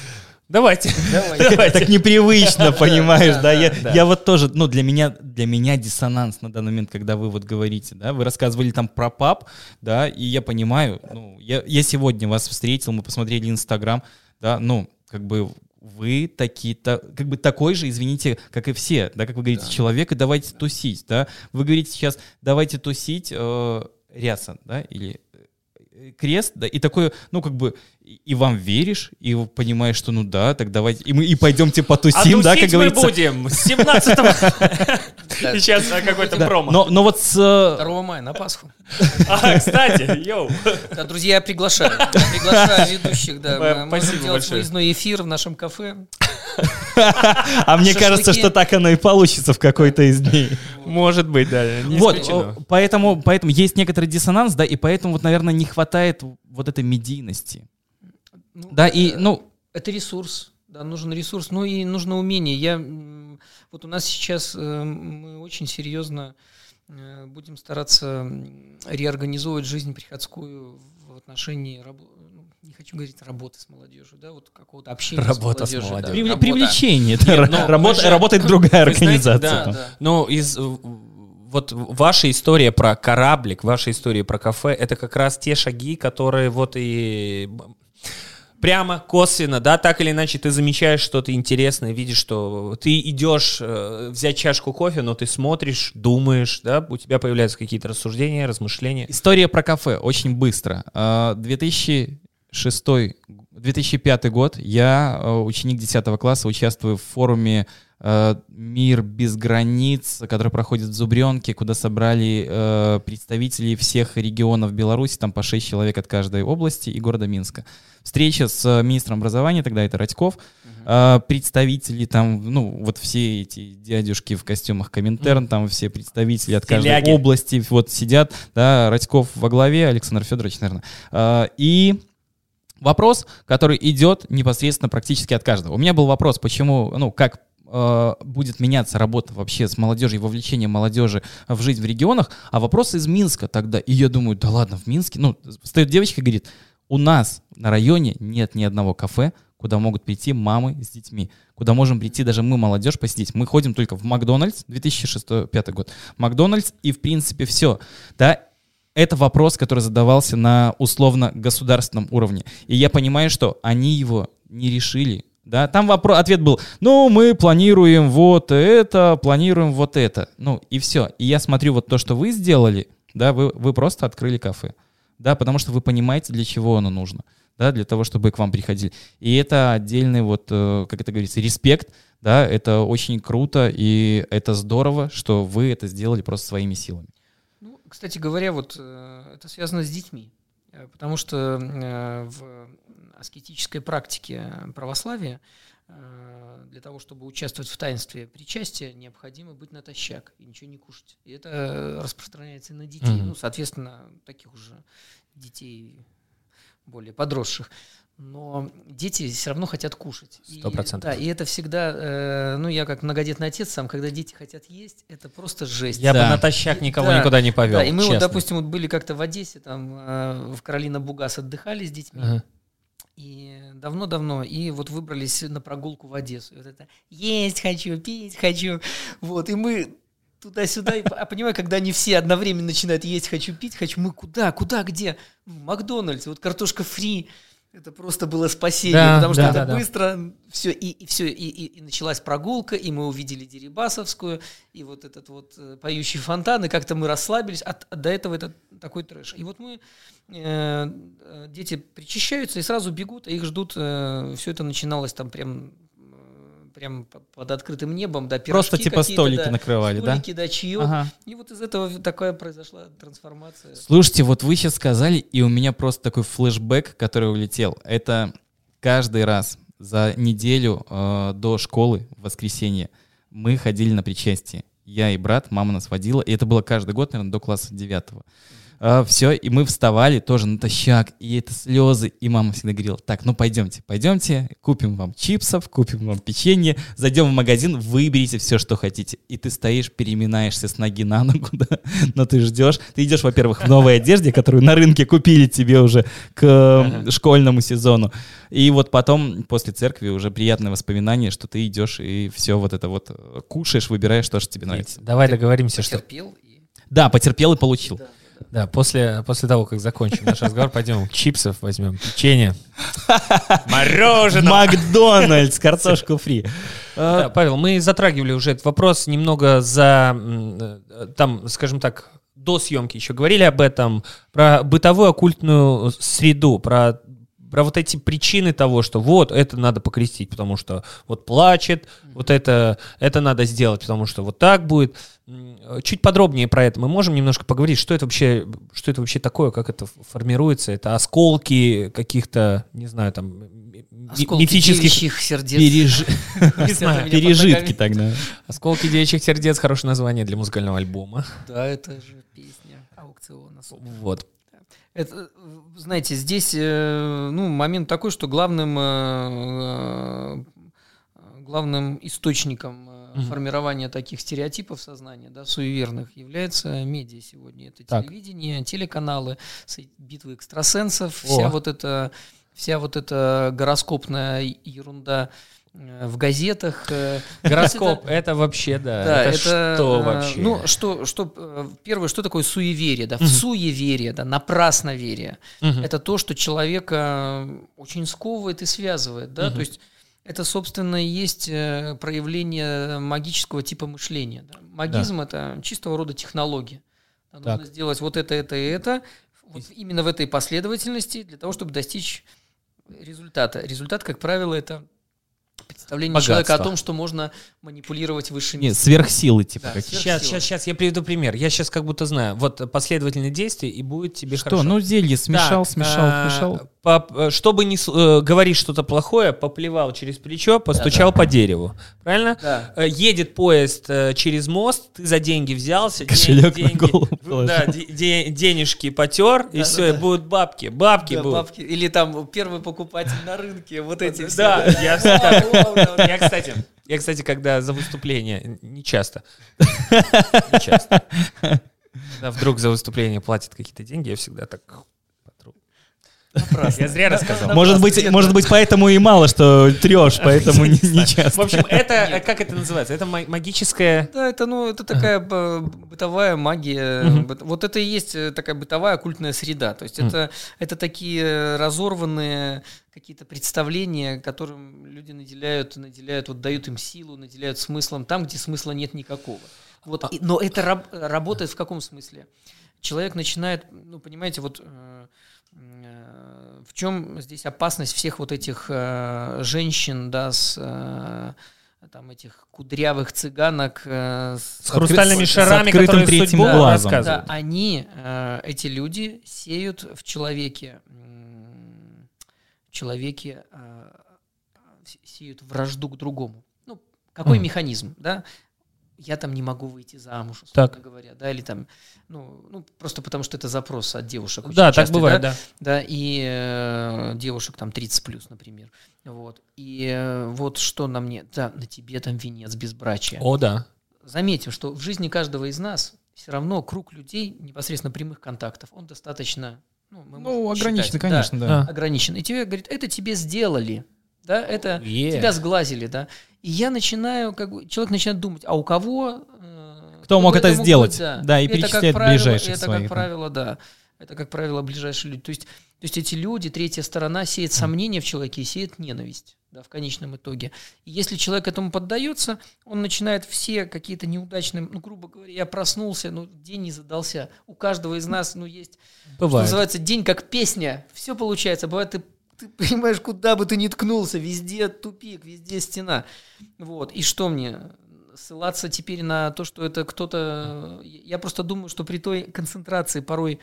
Давайте. давайте. Так непривычно, понимаешь, да, да? да, Я да. я вот тоже, ну, для меня, для меня диссонанс на данный момент, когда вы вот говорите, да, вы рассказывали там про пап, да, и я понимаю, ну, я я сегодня вас встретил, мы посмотрели Инстаграм, да, ну, как бы вы такие-то, как бы такой же, извините, как и все, да, как вы говорите, Да. человек, и давайте тусить, да. Вы говорите сейчас, давайте тусить, э, ряса, да, или э, крест, да, и такое, ну, как бы, и вам веришь, и понимаешь, что, ну, да, так давайте, и мы и пойдемте А потусим, да, как тусить мы говорится. будем с 17 [laughs] Да. Сейчас а, какой-то промо. Но, вот с... э, 2 мая на Пасху. А, кстати, йоу. Да, друзья, я приглашаю. Я приглашаю ведущих, да. Э, спасибо большое. выездной эфир в нашем кафе. [laughs] А мне кажется, что так оно и получится в какой-то из дней. Может быть, да. Вот, поэтому, поэтому есть некоторый диссонанс, да, и поэтому вот, наверное, не хватает вот этой медийности. Ну, Да, и, э, ну, Это ресурс. Да, нужен ресурс. Ну и нужно умение. Я, вот у нас сейчас э, мы очень серьезно э, будем стараться м, реорганизовывать жизнь приходскую в отношении рабо- ну, не хочу говорить работы с молодежью, да, вот какого-то общения Работа с с молодежью. да, молодежью. привле- работа. привлечение, это Нет, [laughs] ну, ра- работа- же- работает другая вы знаете, организация. да. Да. Ну, из вот ваша история про кораблик, ваша история про кафе, это как раз те шаги, которые вот и прямо, косвенно, да, так или иначе ты замечаешь что-то интересное, видишь, что ты идешь э, взять чашку кофе, но ты смотришь, думаешь, да, у тебя появляются какие-то рассуждения, размышления. История про кафе очень быстро. А, 2006 2005 год. Я, э, ученик 10 класса, участвую в форуме э, «Мир без границ», который проходит в Зубренке, куда собрали э, представителей всех регионов Беларуси, там по 6 человек от каждой области и города Минска. Встреча с э, министром образования, тогда это Радьков, э, представители там, ну, вот все эти дядюшки в костюмах Коминтерн, там все представители от каждой Стиляги. области вот сидят, да, Радьков во главе, Александр Федорович, наверное. Э, И вопрос, который идет непосредственно практически от каждого. У меня был вопрос, почему, ну, как э, будет меняться работа вообще с молодежью и вовлечение молодежи в жизнь в регионах, а вопрос из Минска тогда. И я думаю, да ладно, в Минске, ну, встает девочка и говорит, у нас на районе нет ни одного кафе, куда могут прийти мамы с детьми, куда можем прийти даже мы, молодежь, посидеть. Мы ходим только в Макдональдс, 2006-2005 год, Макдональдс, и в принципе все. Да, это вопрос, который задавался на условно государственном уровне. И я понимаю, что они его не решили. Да, там вопрос, ответ был, ну, мы планируем вот это, планируем вот это. Ну, и все. И я смотрю вот то, что вы сделали, да, вы, вы просто открыли кафе. Да, потому что вы понимаете, для чего оно нужно. Да, для того, чтобы к вам приходили. И это отдельный вот, э, как это говорится, респект, да, это очень круто, и это здорово, что вы это сделали просто своими силами. Ну, кстати говоря, вот э, это связано с детьми, Э, потому что в аскетической практике православия э, для того, чтобы участвовать в таинстве причастия, необходимо быть натощак и ничего не кушать. И это распространяется и на детей, Мгм. ну, соответственно, таких уже детей более подросших. Но дети все равно хотят кушать. Сто процентов. Да, и это всегда, э, ну, я как многодетный отец сам, когда дети хотят есть, это просто жесть. Я Да. бы натощак никого Да, никуда не повел. Да, и мы вот, честно. допустим, вот были как-то в Одессе, там э, в Каролина Бугас отдыхали с детьми. Ага. И давно-давно, и вот выбрались на прогулку в Одессу. И вот это есть хочу, пить хочу. Вот, и мы туда-сюда, а понимаю, когда они все одновременно начинают есть хочу, пить хочу, мы куда, куда, где? В Макдональдс, вот картошка фри, Это просто было спасение, Да, потому что да, это да, да. быстро все и, и все и, и- и началась прогулка, и мы увидели Дерибасовскую, и вот этот вот э, поющий фонтан, и как-то мы расслабились. От, от- до этого это такой трэш. И вот мы э, э, дети причащаются и сразу бегут, а их ждут. все это начиналось там прям э, прям по- под открытым небом, да, Просто пирожки типа какие-то, столики да, накрывали, да? столики, да, чаек. Ага. И вот из этого такая произошла трансформация. Слушайте, вот вы сейчас сказали, и у меня просто такой флешбэк, который улетел. Это каждый раз за неделю э, до школы в воскресенье мы ходили на причастие. Я и брат, мама нас водила, и это было каждый год, наверное, до класса девятого. Все, и мы вставали тоже натощак, и это слезы, и мама всегда говорила, так, ну пойдемте, пойдемте, купим вам чипсов, купим вам печенье, зайдем в магазин, выберите все, что хотите. И ты стоишь, переминаешься с ноги на ногу, [laughs] да, но ты ждешь. Ты идешь, во-первых, в новой одежде, которую на рынке купили тебе уже к э, школьному сезону. И вот потом, после церкви, уже приятное воспоминание, что ты идешь и все вот это вот э, кушаешь, выбираешь то, что тебе нравится. Давай договоримся, что Терпел и Да, потерпел и получил. да, после, после того, как закончим наш разговор, пойдем чипсов возьмем, печенье, мороженое. Макдональдс, картошку фри. Да, Павел, мы затрагивали уже этот вопрос немного за, э, там, скажем так, до съемки еще говорили об этом, про бытовую оккультную среду, про про вот эти причины того, что вот это надо покрестить, потому что вот плачет, вот это, это надо сделать, потому что вот так будет. М, Чуть подробнее про это мы можем немножко поговорить, что это вообще, что это вообще такое, как это формируется, это осколки каких-то, не знаю, там осколки мифических сердец. Переж- [laughs] [laughs] Не знаю, Пережитки тогда. Осколки девичьих сердец хорошее название для музыкального альбома. Да, это же песня аукциона. Вот. Это, э, знаете, здесь э, ну, момент такой, что главным, э, э, главным источником Мгм. формирования таких стереотипов сознания, да, суеверных, является медиа сегодня. Это Так. телевидение, телеканалы, битвы экстрасенсов, О. вся вот эта вся вот эта гороскопная ерунда э, в газетах. э, [laughs] Гороскоп, это вообще, да. да, это, это, что э, вообще? Ну, что, что, первое, что такое суеверие, да, в суеверие, да, напрасноверие. Мгм. Это то, что человека очень сковывает и связывает, да, Мгм. то есть это, собственно, и есть э, проявление магического типа мышления. да. Магизм это чистого рода технология. Да, Нужно Так. сделать вот это, это и это, вот именно в этой последовательности для того, чтобы достичь результата. Результат, как правило, это представление человека о Богатство. том, что можно манипулировать высшими Нет, сверхсилы типа Да. Сейчас, сейчас, сейчас я приведу пример. Я сейчас как будто знаю. Вот последовательные действия, и будет тебе Что? хорошо. Ну, зелье смешал, Так, смешал, а, смешал. По- э, чтобы не э, говорить что-то плохое, поплевал через плечо, постучал по дереву. Правильно? Да. Э, Едет поезд э, через мост, ты за деньги взялся, Кошелек на деньги, голову положил. да, де- де- денежки потер, и Да, все, да, и да. будут бабки, бабки Да, будут. бабки. Или там первый покупатель на рынке, вот эти все. Да, я, да, да. я, кстати, я, кстати, когда за выступление, не часто, [laughs] не часто, когда вдруг за выступление платят какие-то деньги, я всегда так. Я зря рассказал. Может быть, может быть, поэтому и мало что трешь, [laughs] поэтому не, не В часто. общем, это, э, как это называется? Это ма- магическая... Да, это, ну, это такая бытовая магия. Вот это и есть э, такая бытовая оккультная среда. То есть это, это такие разорванные какие-то представления, которым люди наделяют, наделяют, вот дают им силу, наделяют смыслом там, где смысла нет никакого. Вот, и- но это раб- работает в каком смысле? Человек начинает, ну, понимаете, вот э, э, в чем здесь опасность всех вот этих э, женщин, да, с э, там этих кудрявых цыганок э, С хрустальными с шарами, открытым которые третьим судьбу глазом. да, они, э, эти люди, сеют в человеке, в человеке э, с- сеют вражду к другому. Ну, какой Мгм. механизм, да? Я там не могу выйти замуж, условно Так. говоря, да, или там, ну, ну, просто потому что это запрос от девушек. очень Да, так частый, бывает, да? да. да, и э, девушек там 30 плюс, например. Вот. И э, вот что на мне, да, на тебе там венец безбрачия. О, да. Заметим, что в жизни каждого из нас все равно круг людей, непосредственно прямых контактов, он достаточно, ну, мы Ну, можем ограничено, считать, конечно, да. Да. ограничен. И тебе говорит, это тебе сделали, да, это Е. тебя сглазили, да. И я начинаю, как бы, человек начинает думать, а у кого... э, Кто мог это сделать? быть, Да, и как перечисляет правило, ближайших Это, своих, как да. правило, да. это, как правило, ближайшие люди. То есть, то есть эти люди, третья сторона, сеет сомнения в человеке и сеет ненависть да, в конечном итоге. И если человек этому поддается, он начинает все какие-то неудачные, ну, грубо говоря, я проснулся, ну, день не задался. У каждого из нас, ну, есть, Бывает. что называется, день как песня. Все получается. Бывает, ты, ты понимаешь, куда бы ты ни ткнулся, везде тупик, везде стена. Вот. И что мне? Ссылаться теперь на то, что это кто-то... Я просто думаю, что при той концентрации порой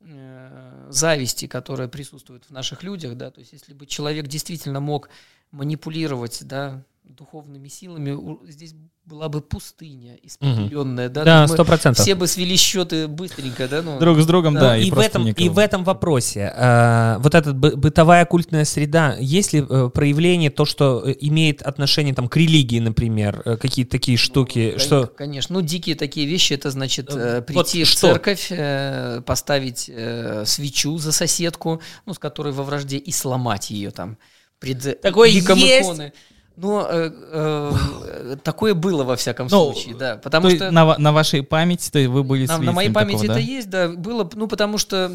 э, зависти, которая присутствует в наших людях, да, то есть если бы человек действительно мог манипулировать, да, духовными силами, здесь была бы пустыня испепеленная, да, Да, есть сто процентов. все бы свели счеты быстренько, да, ну, Друг с другом, Да, да, и, и, в этом, и в этом вопросе э, вот эта бы- бытовая культная среда, есть ли э, проявление то, что э, имеет отношение там к религии, например, э, какие-то такие штуки, Кон- что Конечно. Ну, дикие такие вещи, это значит Э, э, вот прийти в что? церковь, э, поставить э, свечу за соседку, ну, с которой во вражде, и сломать ее там пред Такое ликом есть? иконы. Но э, э, такое было во всяком Ну, случае, да. То Потому что на, на вашей памяти то есть вы были на, на моей памяти такого, это да? есть, да, было, ну, потому что,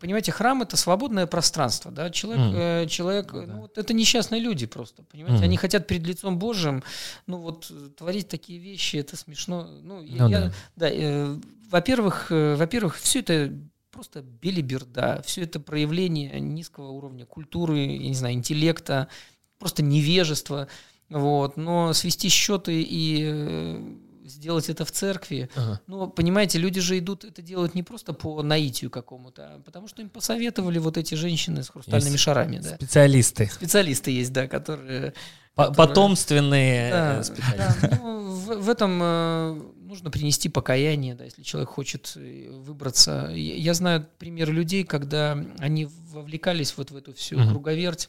понимаете, храм это свободное пространство, да, человек, Мгм. э, человек, Ну да. ну, вот это несчастные люди просто, понимаете, Мгм. они хотят перед лицом Божьим, ну, вот, э, творить такие вещи, это смешно, ну, я- Ну я- да. да, э, во-первых, э, во-первых, все это просто белиберда, все это проявление низкого уровня культуры, я не знаю, интеллекта, просто невежество, вот, но свести счеты и э, сделать это в церкви, Ага. ну, понимаете, люди же идут это делают не просто по наитию какому-то, а потому что им посоветовали вот эти женщины с хрустальными Есть шарами, да. специалисты, Специалисты есть, да, которые... По- которые- потомственные Да, э, специалисты. да, ну, в, в этом э, нужно принести покаяние, да, если человек хочет э, выбраться. Я, я знаю примеры людей, когда они вовлекались вот в эту всю Мгм. круговерть,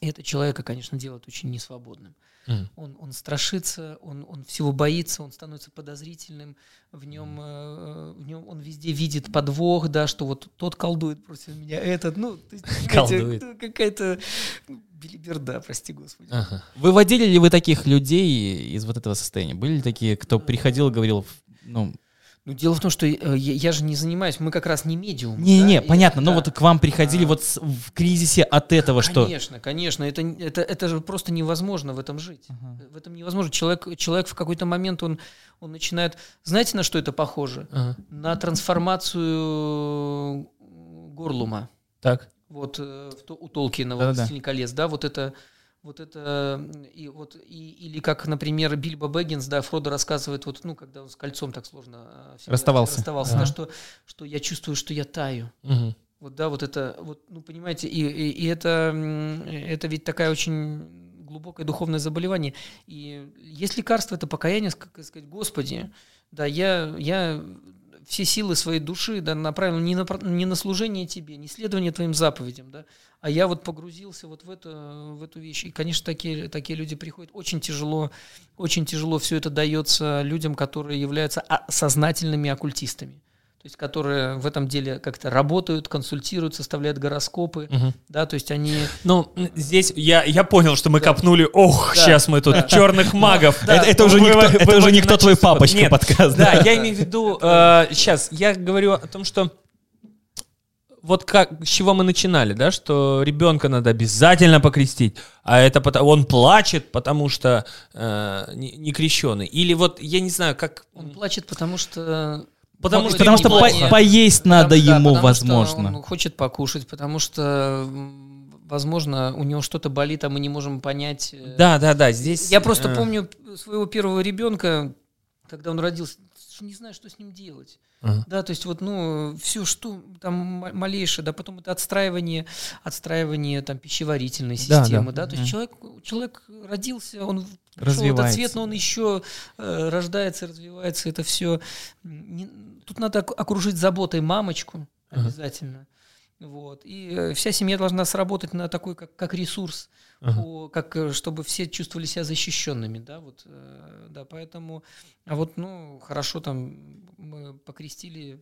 и это человека, конечно, делает очень несвободным. Мгм. Он, он страшится, он, он всего боится, он становится подозрительным, в нем, э, в нем он везде видит подвох, да, что вот тот колдует против меня, этот, ну, [laughs] Колдует. ну, какая-то ну, билиберда, прости господи. Ага. Выводили ли вы таких людей из вот этого состояния? Были ли такие, кто приходил и говорил, ну, Ну, дело в том, что э, я, я же не занимаюсь, мы как раз не медиум. не-не, да, и- понятно, но да. вот к вам приходили А. вот с- в кризисе от этого, что... Конечно, конечно, это, это, это же просто невозможно в этом жить. Ага. В этом невозможно. Человек, человек в какой-то момент, он, он начинает... Знаете, на что это похоже? Ага. На трансформацию Горлума. Так. Вот э, в у Толкина, Да-да-да. вот «Властелин колец», да, вот это... Вот это, и вот, и, или как, например, Бильбо Бэггинс, да, Фродо рассказывает, вот, ну, когда он с кольцом так сложно всегда Расставался. расставался да, что, что я чувствую, что я таю. Мгм. Вот, да, вот это, вот, ну, понимаете, и, и, и это, это ведь такая очень глубокое духовное заболевание. И есть лекарство, это покаяние, как сказать, Господи, да, я, я все силы своей души да, направил не на, не на служение Тебе, не следование Твоим заповедям, да, а я вот погрузился вот в, это, в эту вещь. И, конечно, такие, такие люди приходят. Очень тяжело, очень тяжело все это дается людям, которые являются а- сознательными оккультистами. То есть, которые в этом деле как-то работают, консультируют, составляют гороскопы, Мгм. да, то есть они... Ну, здесь я, я понял, что мы копнули, ох, Да, сейчас мы тут да. черных магов. Это, это уже Вы- никто, вы- это уже никто твой папочка Нет, подкаст. Да, я имею в виду, сейчас, я говорю о том, что вот как, с чего мы начинали, да, что ребенка надо обязательно покрестить, а это потому, он плачет, потому что э, не, не крещеный. Или вот, я не знаю, как... Он плачет, потому что... Потому что- Потому что по- поесть надо Потому- да, ему, что возможно. он хочет покушать, потому что, возможно, у него что-то болит, а мы не можем понять. э, Да, да, да, здесь... Я просто э, помню своего первого ребенка, когда он родился, не знаю, что с ним делать. Ага. Да, то есть вот, ну, все, что там малейшее, да, потом это отстраивание, отстраивание там пищеварительной Да, системы, да. да, то есть человек, человек родился, он в этот Развивается. цвет, но он еще э, рождается, развивается, это все. Тут надо ок- окружить заботой мамочку Ага. Вот. И э, вся семья должна сработать на такой, как, как ресурс, Ага. по- как, э, чтобы все чувствовали себя защищенными, да, вот, э, да, поэтому, а вот, ну, хорошо, там, мы покрестили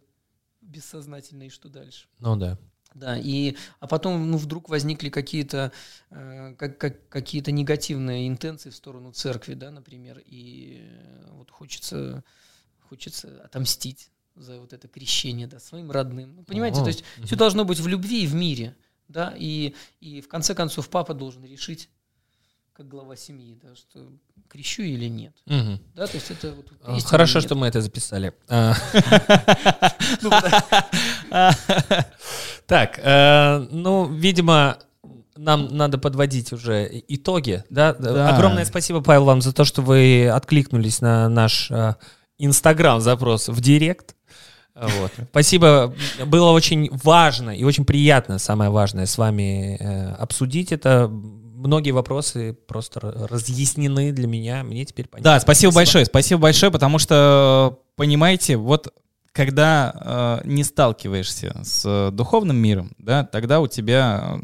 бессознательно, и что дальше? Ну да. Да, и, а потом, ну, вдруг возникли какие-то, э, как, как, какие-то негативные интенции в сторону церкви, да, например, и вот хочется, хочется отомстить за вот это крещение, да, своим родным. Ну, понимаете, О, то есть угу. все должно быть в любви и в мире, да, и, и в конце концов папа должен решить, как глава семьи, да, что крещу или нет. Угу. Да, то есть это вот а, Хорошо, что мы это записали. [laughs] А. Ну, [laughs] так, э, ну, видимо, нам надо подводить уже итоги. Да? Да. Огромное спасибо, Павел, вам за то, что вы откликнулись на наш э, Инстаграм-запрос в Директ. Вот. Спасибо. Было очень важно и очень приятно, самое важное, с вами э, обсудить это. Многие вопросы просто разъяснены для меня. Мне теперь понятно. Да, спасибо, спасибо. большое. Спасибо большое, потому что, понимаете, вот когда э, не сталкиваешься с духовным миром, да, тогда у тебя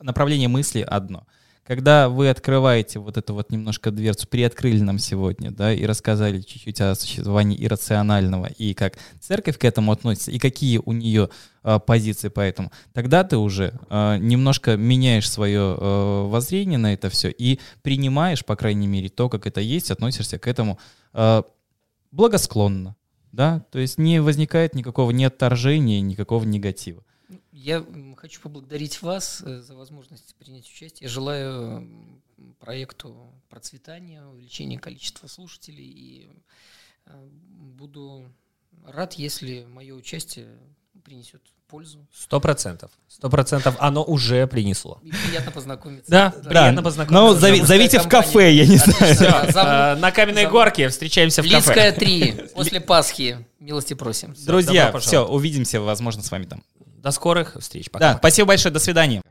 направление мысли одно. Когда вы открываете вот эту вот немножко дверцу, приоткрыли нам сегодня, да, и рассказали чуть-чуть о существовании иррационального, и как церковь к этому относится, и какие у нее э, позиции по этому, тогда ты уже э, немножко меняешь свое э, воззрение на это все и принимаешь, по крайней мере, то, как это есть, относишься к этому э, благосклонно, да, то есть не возникает никакого ни отторжения, никакого негатива. Я хочу поблагодарить вас э, за возможность принять участие. Я желаю проекту процветания, увеличения количества слушателей и э, буду рад, если мое участие принесет пользу. Сто процентов. Сто процентов оно уже принесло. И приятно познакомиться. Да, да приятно познакомиться. Ну, зови, зовите в кафе, я не Отлично, знаю. Да, на Каменной горке встречаемся в кафе. Лидская 3, после Пасхи. Милости просим. Друзья, все, увидимся, возможно, с вами там. До скорых встреч. Пока. Да, спасибо большое, до свидания.